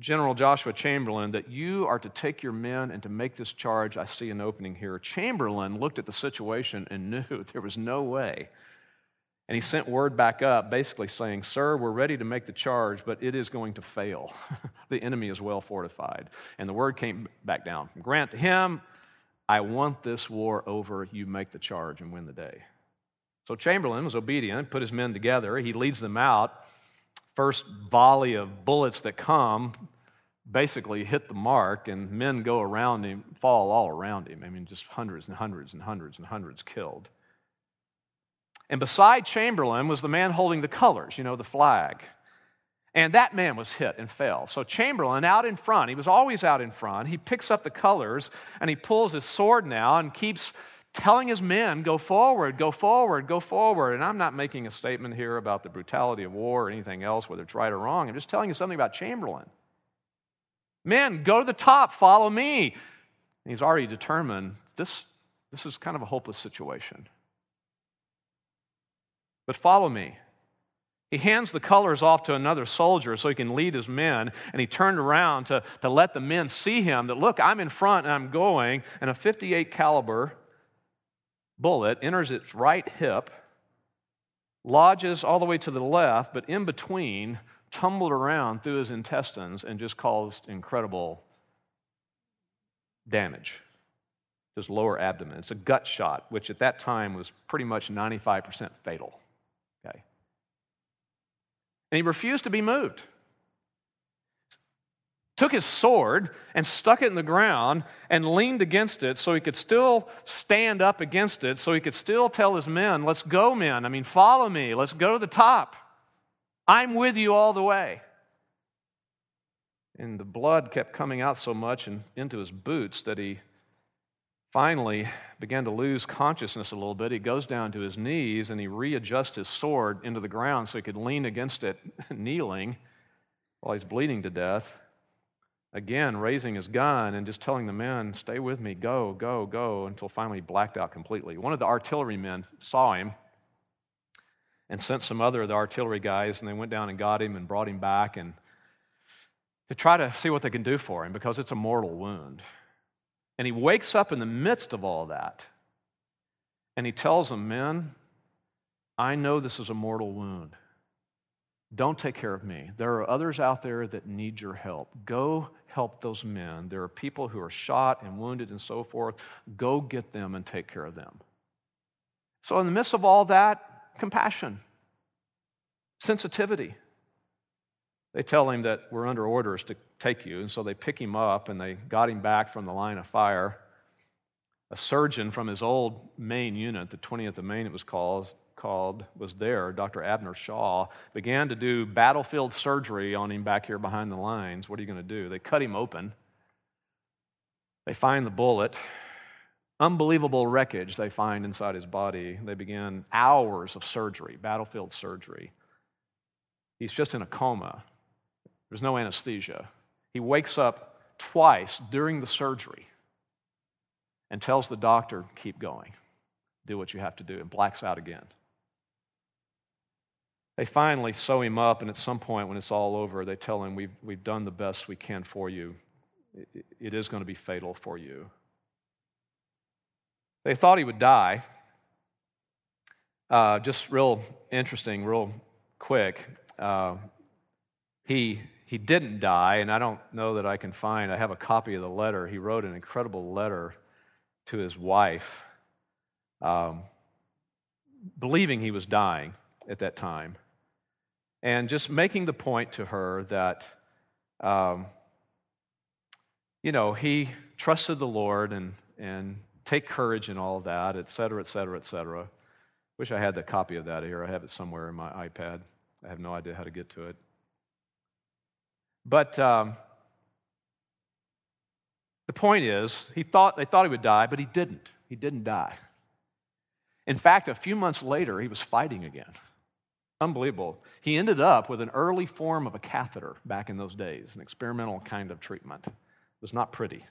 General Joshua Chamberlain that you are to take your men and to make this charge. I see an opening here. Chamberlain looked at the situation and [laughs] knew there was no way and he sent word back up, basically saying, Sir, we're ready to make the charge, but it is going to fail. [laughs] the enemy is well fortified. And the word came back down from Grant to him I want this war over. You make the charge and win the day. So Chamberlain was obedient, put his men together. He leads them out. First volley of bullets that come basically hit the mark, and men go around him, fall all around him. I mean, just hundreds and hundreds and hundreds and hundreds killed. And beside Chamberlain was the man holding the colors, you know, the flag. And that man was hit and fell. So Chamberlain, out in front, he was always out in front. He picks up the colors and he pulls his sword now and keeps telling his men, go forward, go forward, go forward. And I'm not making a statement here about the brutality of war or anything else, whether it's right or wrong. I'm just telling you something about Chamberlain. Men, go to the top, follow me. And he's already determined this, this is kind of a hopeless situation. But follow me. He hands the colors off to another soldier so he can lead his men, and he turned around to, to let the men see him that look, I'm in front and I'm going, and a 58 caliber bullet enters its right hip, lodges all the way to the left, but in between tumbled around through his intestines and just caused incredible damage to his lower abdomen. It's a gut shot, which at that time was pretty much 95% fatal. And he refused to be moved took his sword and stuck it in the ground and leaned against it so he could still stand up against it, so he could still tell his men, Let's go, men. I mean, follow me. Let's go to the top. I'm with you all the way. And the blood kept coming out so much and into his boots that he finally began to lose consciousness a little bit. He goes down to his knees and he readjusts his sword into the ground so he could lean against it, [laughs] kneeling while he's bleeding to death again raising his gun and just telling the men, Stay with me, go, go, go, until finally he blacked out completely. One of the artillerymen saw him and sent some other of the artillery guys, and they went down and got him and brought him back and to try to see what they can do for him because it's a mortal wound. And he wakes up in the midst of all that and he tells them, Men, I know this is a mortal wound. Don't take care of me. There are others out there that need your help. Go help those men. There are people who are shot and wounded and so forth. Go get them and take care of them. So, in the midst of all that, compassion, sensitivity. They tell him that we're under orders to take you, and so they pick him up and they got him back from the line of fire. A surgeon from his old Maine unit, the 20th of Maine it was called, called was there, Dr. Abner Shaw, began to do battlefield surgery on him back here behind the lines. What are you going to do? They cut him open. They find the bullet. Unbelievable wreckage they find inside his body. They begin hours of surgery, battlefield surgery. He's just in a coma. There's no anesthesia. He wakes up twice during the surgery and tells the doctor, keep going. Do what you have to do, and blacks out again. They finally sew him up, and at some point, when it's all over, they tell him, We've, we've done the best we can for you. it, it is going to be fatal for you. They thought he would die. Uh, just real interesting, real quick. Uh, he, he didn't die, and I don't know that I can find, I have a copy of the letter. He wrote an incredible letter to his wife, um, believing he was dying at that time. And just making the point to her that, um, you know, he trusted the Lord and, and take courage and all that, et cetera, et cetera, et cetera. Wish I had the copy of that here. I have it somewhere in my iPad. I have no idea how to get to it. But um, the point is, he thought, they thought he would die, but he didn't. He didn't die. In fact, a few months later, he was fighting again. Unbelievable. He ended up with an early form of a catheter back in those days, an experimental kind of treatment. It was not pretty.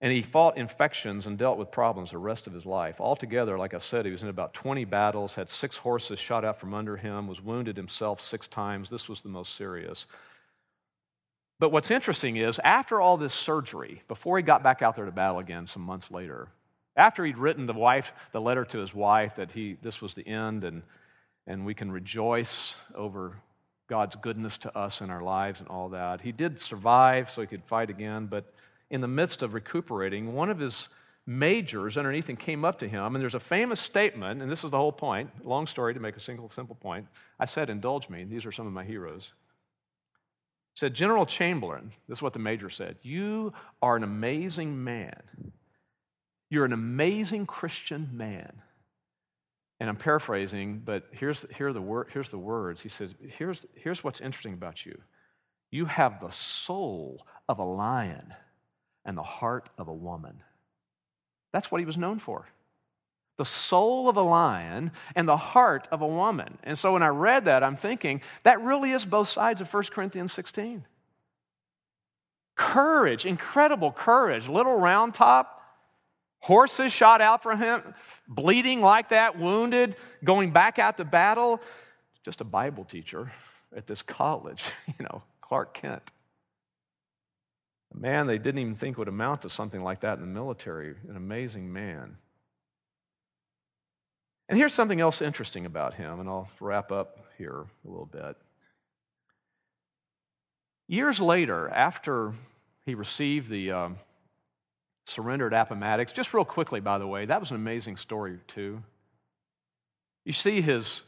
And he fought infections and dealt with problems the rest of his life. Altogether, like I said, he was in about 20 battles, had six horses shot out from under him, was wounded himself six times. This was the most serious. But what's interesting is, after all this surgery, before he got back out there to battle again some months later, after he'd written the wife, the letter to his wife that he, this was the end and and we can rejoice over God's goodness to us in our lives and all that. He did survive so he could fight again, but in the midst of recuperating, one of his majors underneath him came up to him, and there's a famous statement, and this is the whole point. Long story to make a single simple point. I said, Indulge me. These are some of my heroes. Said, General Chamberlain, this is what the major said, you are an amazing man. You're an amazing Christian man. And I'm paraphrasing, but here's, here are the wor- here's the words. He says, here's, here's what's interesting about you. You have the soul of a lion and the heart of a woman. That's what he was known for the soul of a lion and the heart of a woman. And so when I read that, I'm thinking that really is both sides of 1 Corinthians 16. Courage, incredible courage. Little round top, horses shot out from him, bleeding like that, wounded, going back out to battle. Just a Bible teacher at this college, [laughs] you know, Clark Kent. A man they didn't even think would amount to something like that in the military, an amazing man. And here's something else interesting about him, and I'll wrap up here a little bit. Years later, after he received the um, surrender at Appomattox, just real quickly, by the way, that was an amazing story, too. You see his,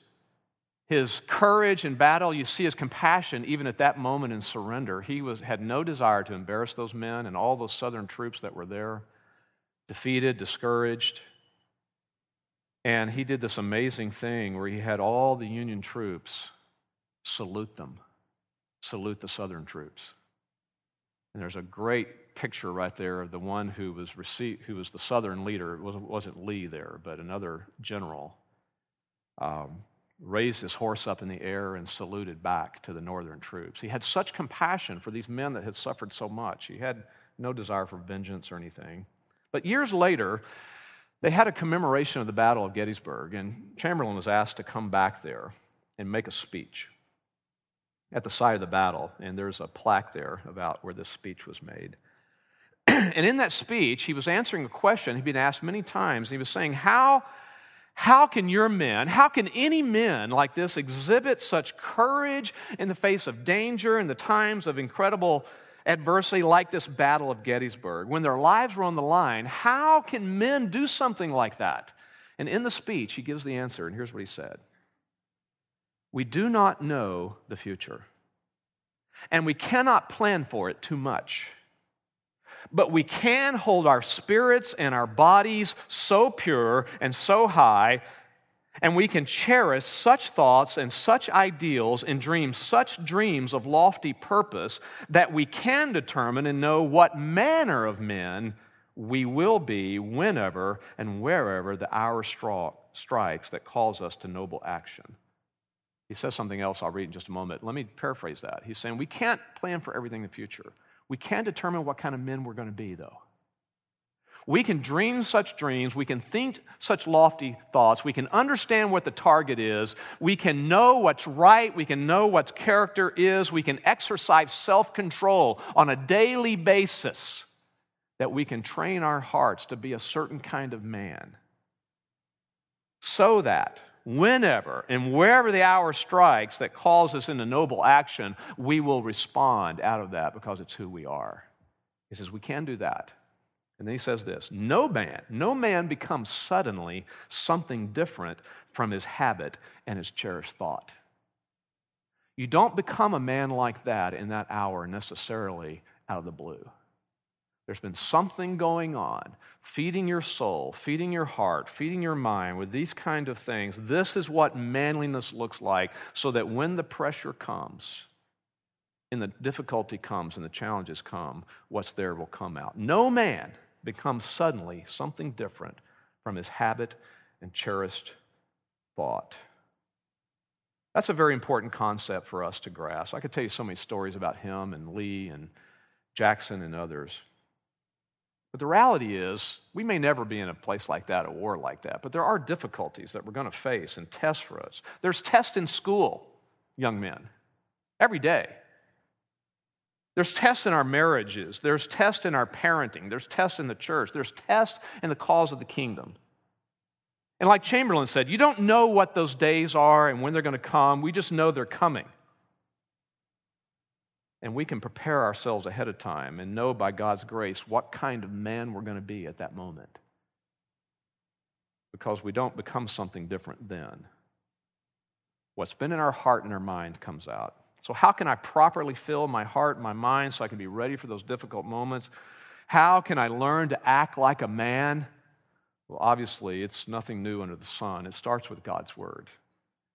his courage in battle, you see his compassion even at that moment in surrender. He was, had no desire to embarrass those men and all those Southern troops that were there, defeated, discouraged. And he did this amazing thing where he had all the Union troops salute them, salute the Southern troops. And there's a great picture right there of the one who was, received, who was the Southern leader. It wasn't, Lee there, but another general. Um, raised his horse up in the air and saluted back to the Northern troops. He had such compassion for these men that had suffered so much. He had no desire for vengeance or anything. But years later, they had a commemoration of the Battle of Gettysburg, and Chamberlain was asked to come back there and make a speech at the site of the battle. And there's a plaque there about where this speech was made. [clears throat] and in that speech, he was answering a question he'd been asked many times. He was saying, How, how can your men, how can any men like this exhibit such courage in the face of danger in the times of incredible adversity like this Battle of Gettysburg, when their lives were on the line, how can men do something like that? And in the speech, he gives the answer, and here's what he said We do not know the future, and we cannot plan for it too much. But we can hold our spirits and our bodies so pure and so high and we can cherish such thoughts and such ideals and dream such dreams of lofty purpose that we can determine and know what manner of men we will be whenever and wherever the hour strikes that calls us to noble action. He says something else I'll read in just a moment. Let me paraphrase that. He's saying we can't plan for everything in the future. We can determine what kind of men we're going to be, though. We can dream such dreams. We can think such lofty thoughts. We can understand what the target is. We can know what's right. We can know what character is. We can exercise self control on a daily basis that we can train our hearts to be a certain kind of man. So that whenever and wherever the hour strikes that calls us into noble action, we will respond out of that because it's who we are. He says we can do that. And then he says this No man, no man becomes suddenly something different from his habit and his cherished thought. You don't become a man like that in that hour necessarily out of the blue. There's been something going on, feeding your soul, feeding your heart, feeding your mind with these kind of things. This is what manliness looks like, so that when the pressure comes, and the difficulty comes and the challenges come, what's there will come out. No man becomes suddenly something different from his habit and cherished thought. That's a very important concept for us to grasp. I could tell you so many stories about him and Lee and Jackson and others. But the reality is, we may never be in a place like that, a war like that, but there are difficulties that we're going to face and tests for us. There's tests in school, young men, every day. There's tests in our marriages. There's tests in our parenting. There's tests in the church. There's tests in the cause of the kingdom. And like Chamberlain said, you don't know what those days are and when they're going to come. We just know they're coming. And we can prepare ourselves ahead of time and know by God's grace what kind of man we're going to be at that moment. Because we don't become something different then. What's been in our heart and our mind comes out. So, how can I properly fill my heart and my mind so I can be ready for those difficult moments? How can I learn to act like a man? Well, obviously, it's nothing new under the sun. It starts with God's Word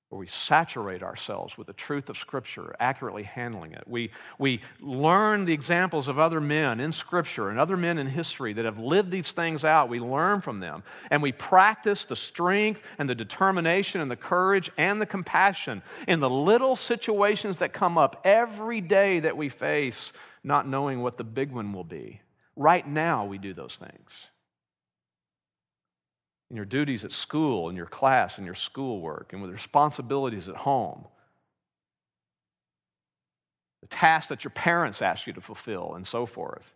where we saturate ourselves with the truth of Scripture, accurately handling it. We, we learn the examples of other men in Scripture and other men in history that have lived these things out. We learn from them. And we practice the strength and the determination and the courage and the compassion in the little situations that come up every day that we face, not knowing what the big one will be. Right now, we do those things in your duties at school, in your class, in your schoolwork, and with responsibilities at home. The tasks that your parents ask you to fulfill, and so forth.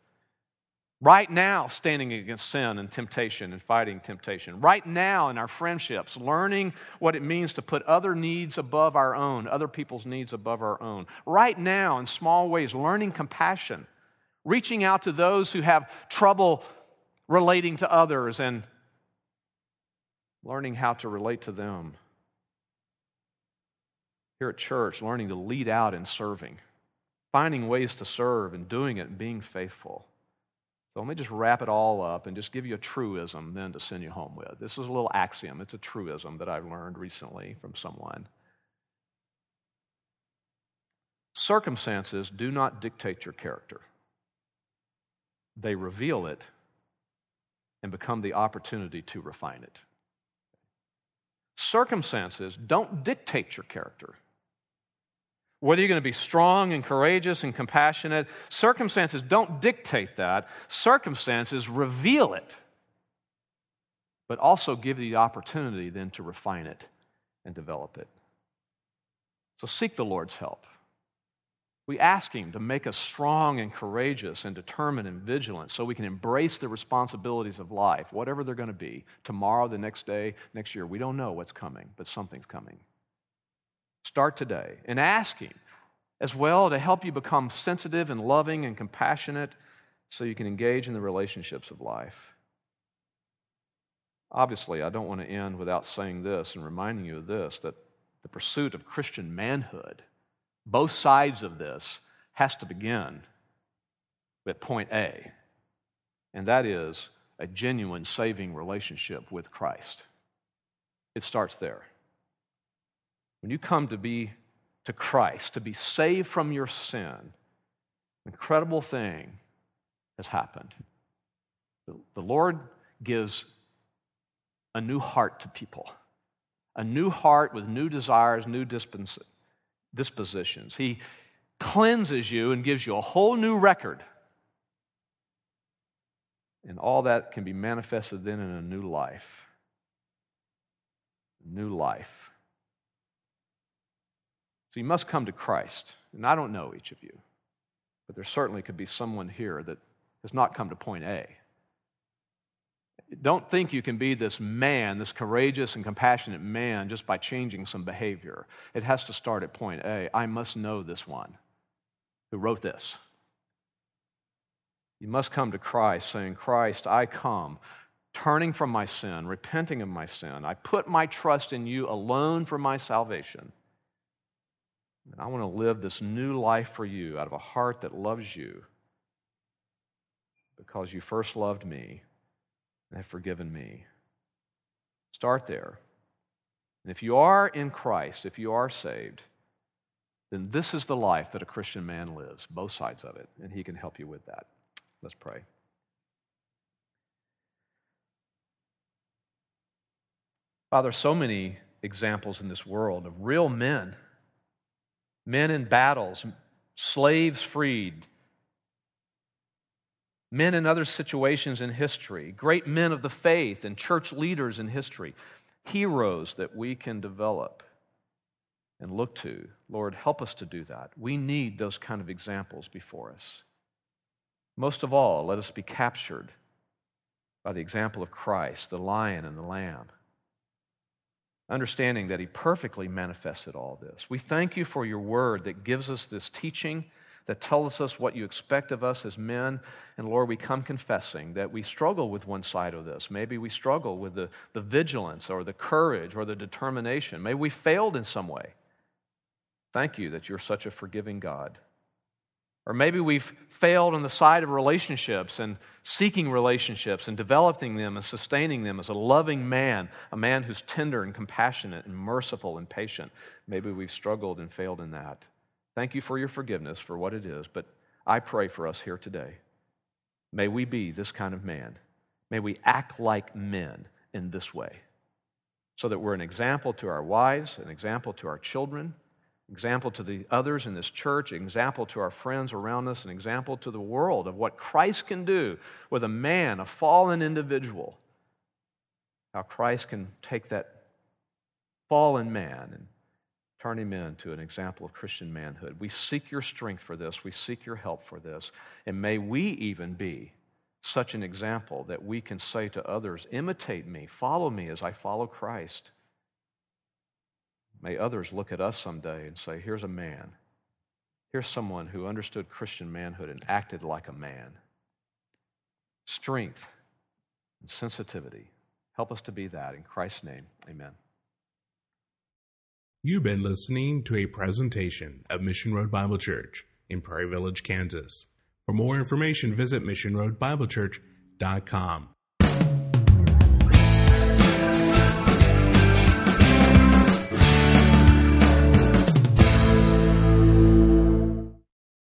Right now, standing against sin and temptation and fighting temptation. Right now, in our friendships, learning what it means to put other needs above our own, other people's needs above our own. Right now, in small ways, learning compassion, reaching out to those who have trouble relating to others and learning how to relate to them. Here at church, learning to lead out in serving, finding ways to serve and doing it and being faithful. So let me just wrap it all up and just give you a truism then to send you home with. This is a little axiom. It's a truism that I've learned recently from someone. Circumstances do not dictate your character, they reveal it and become the opportunity to refine it. Circumstances don't dictate your character. Whether you're going to be strong and courageous and compassionate, circumstances don't dictate that. Circumstances reveal it, but also give you the opportunity then to refine it and develop it. So seek the Lord's help. We ask Him to make us strong and courageous and determined and vigilant so we can embrace the responsibilities of life, whatever they're going to be, tomorrow, the next day, next year. We don't know what's coming, but something's coming. Start today and ask Him as well to help you become sensitive and loving and compassionate so you can engage in the relationships of life. Obviously, I don't want to end without saying this and reminding you of this that the pursuit of Christian manhood both sides of this has to begin with point A, and that is a genuine saving relationship with Christ. It starts there. When you come to be to Christ, to be saved from your sin, an incredible thing has happened. The Lord gives a new heart to people, a new heart with new desires, new dispositions dispositions. He cleanses you and gives you a whole new record. And all that can be manifested then in a new life. New life. So you must come to Christ. And I don't know each of you, but there certainly could be someone here that has not come to point A. Don't think you can be this man, this courageous and compassionate man, just by changing some behavior. It has to start at point A. I must know this one who wrote this. You must come to Christ saying, Christ, I come, turning from my sin, repenting of my sin. I put my trust in you alone for my salvation. And I want to live this new life for you out of a heart that loves you because you first loved me and have forgiven me. Start there. And if you are in Christ, if you are saved, then this is the life that a Christian man lives, both sides of it, and he can help you with that. Let's pray. Father, so many examples in this world of real men, men in battles, slaves freed, men in other situations in history, great men of the faith and church leaders in history, heroes that we can develop and look to. Lord, help us to do that. We need those kind of examples before us. Most of all, let us be captured by the example of Christ, the lion and the lamb, understanding that he perfectly manifested all this. We thank you for your word that gives us this teaching that tells us what you expect of us as men. And Lord, we come confessing that we struggle with one side of this. Maybe we struggle with the, the vigilance or the courage or the determination. Maybe we failed in some way. Thank you that you're such a forgiving God. Or maybe we've failed on the side of relationships and seeking relationships and developing them and sustaining them as a loving man, a man who's tender and compassionate and merciful and patient. Maybe we've struggled and failed in that. Thank you for your forgiveness for what it is, but I pray for us here today. May we be this kind of man. May we act like men in this way so that we're an example to our wives, an example to our children example to the others in this church, example to our friends around us, an example to the world of what Christ can do with a man, a fallen individual. How Christ can take that fallen man and turn him into an example of Christian manhood. We seek your strength for this. We seek your help for this. And may we even be such an example that we can say to others, imitate me, follow me as I follow Christ. May others look at us someday and say, here's a man. Here's someone who understood Christian manhood and acted like a man. Strength and sensitivity. Help us to be that. In Christ's name, amen. You've been listening to a presentation of Mission Road Bible Church in Prairie Village, Kansas. For more information, visit missionroadbiblechurch.com.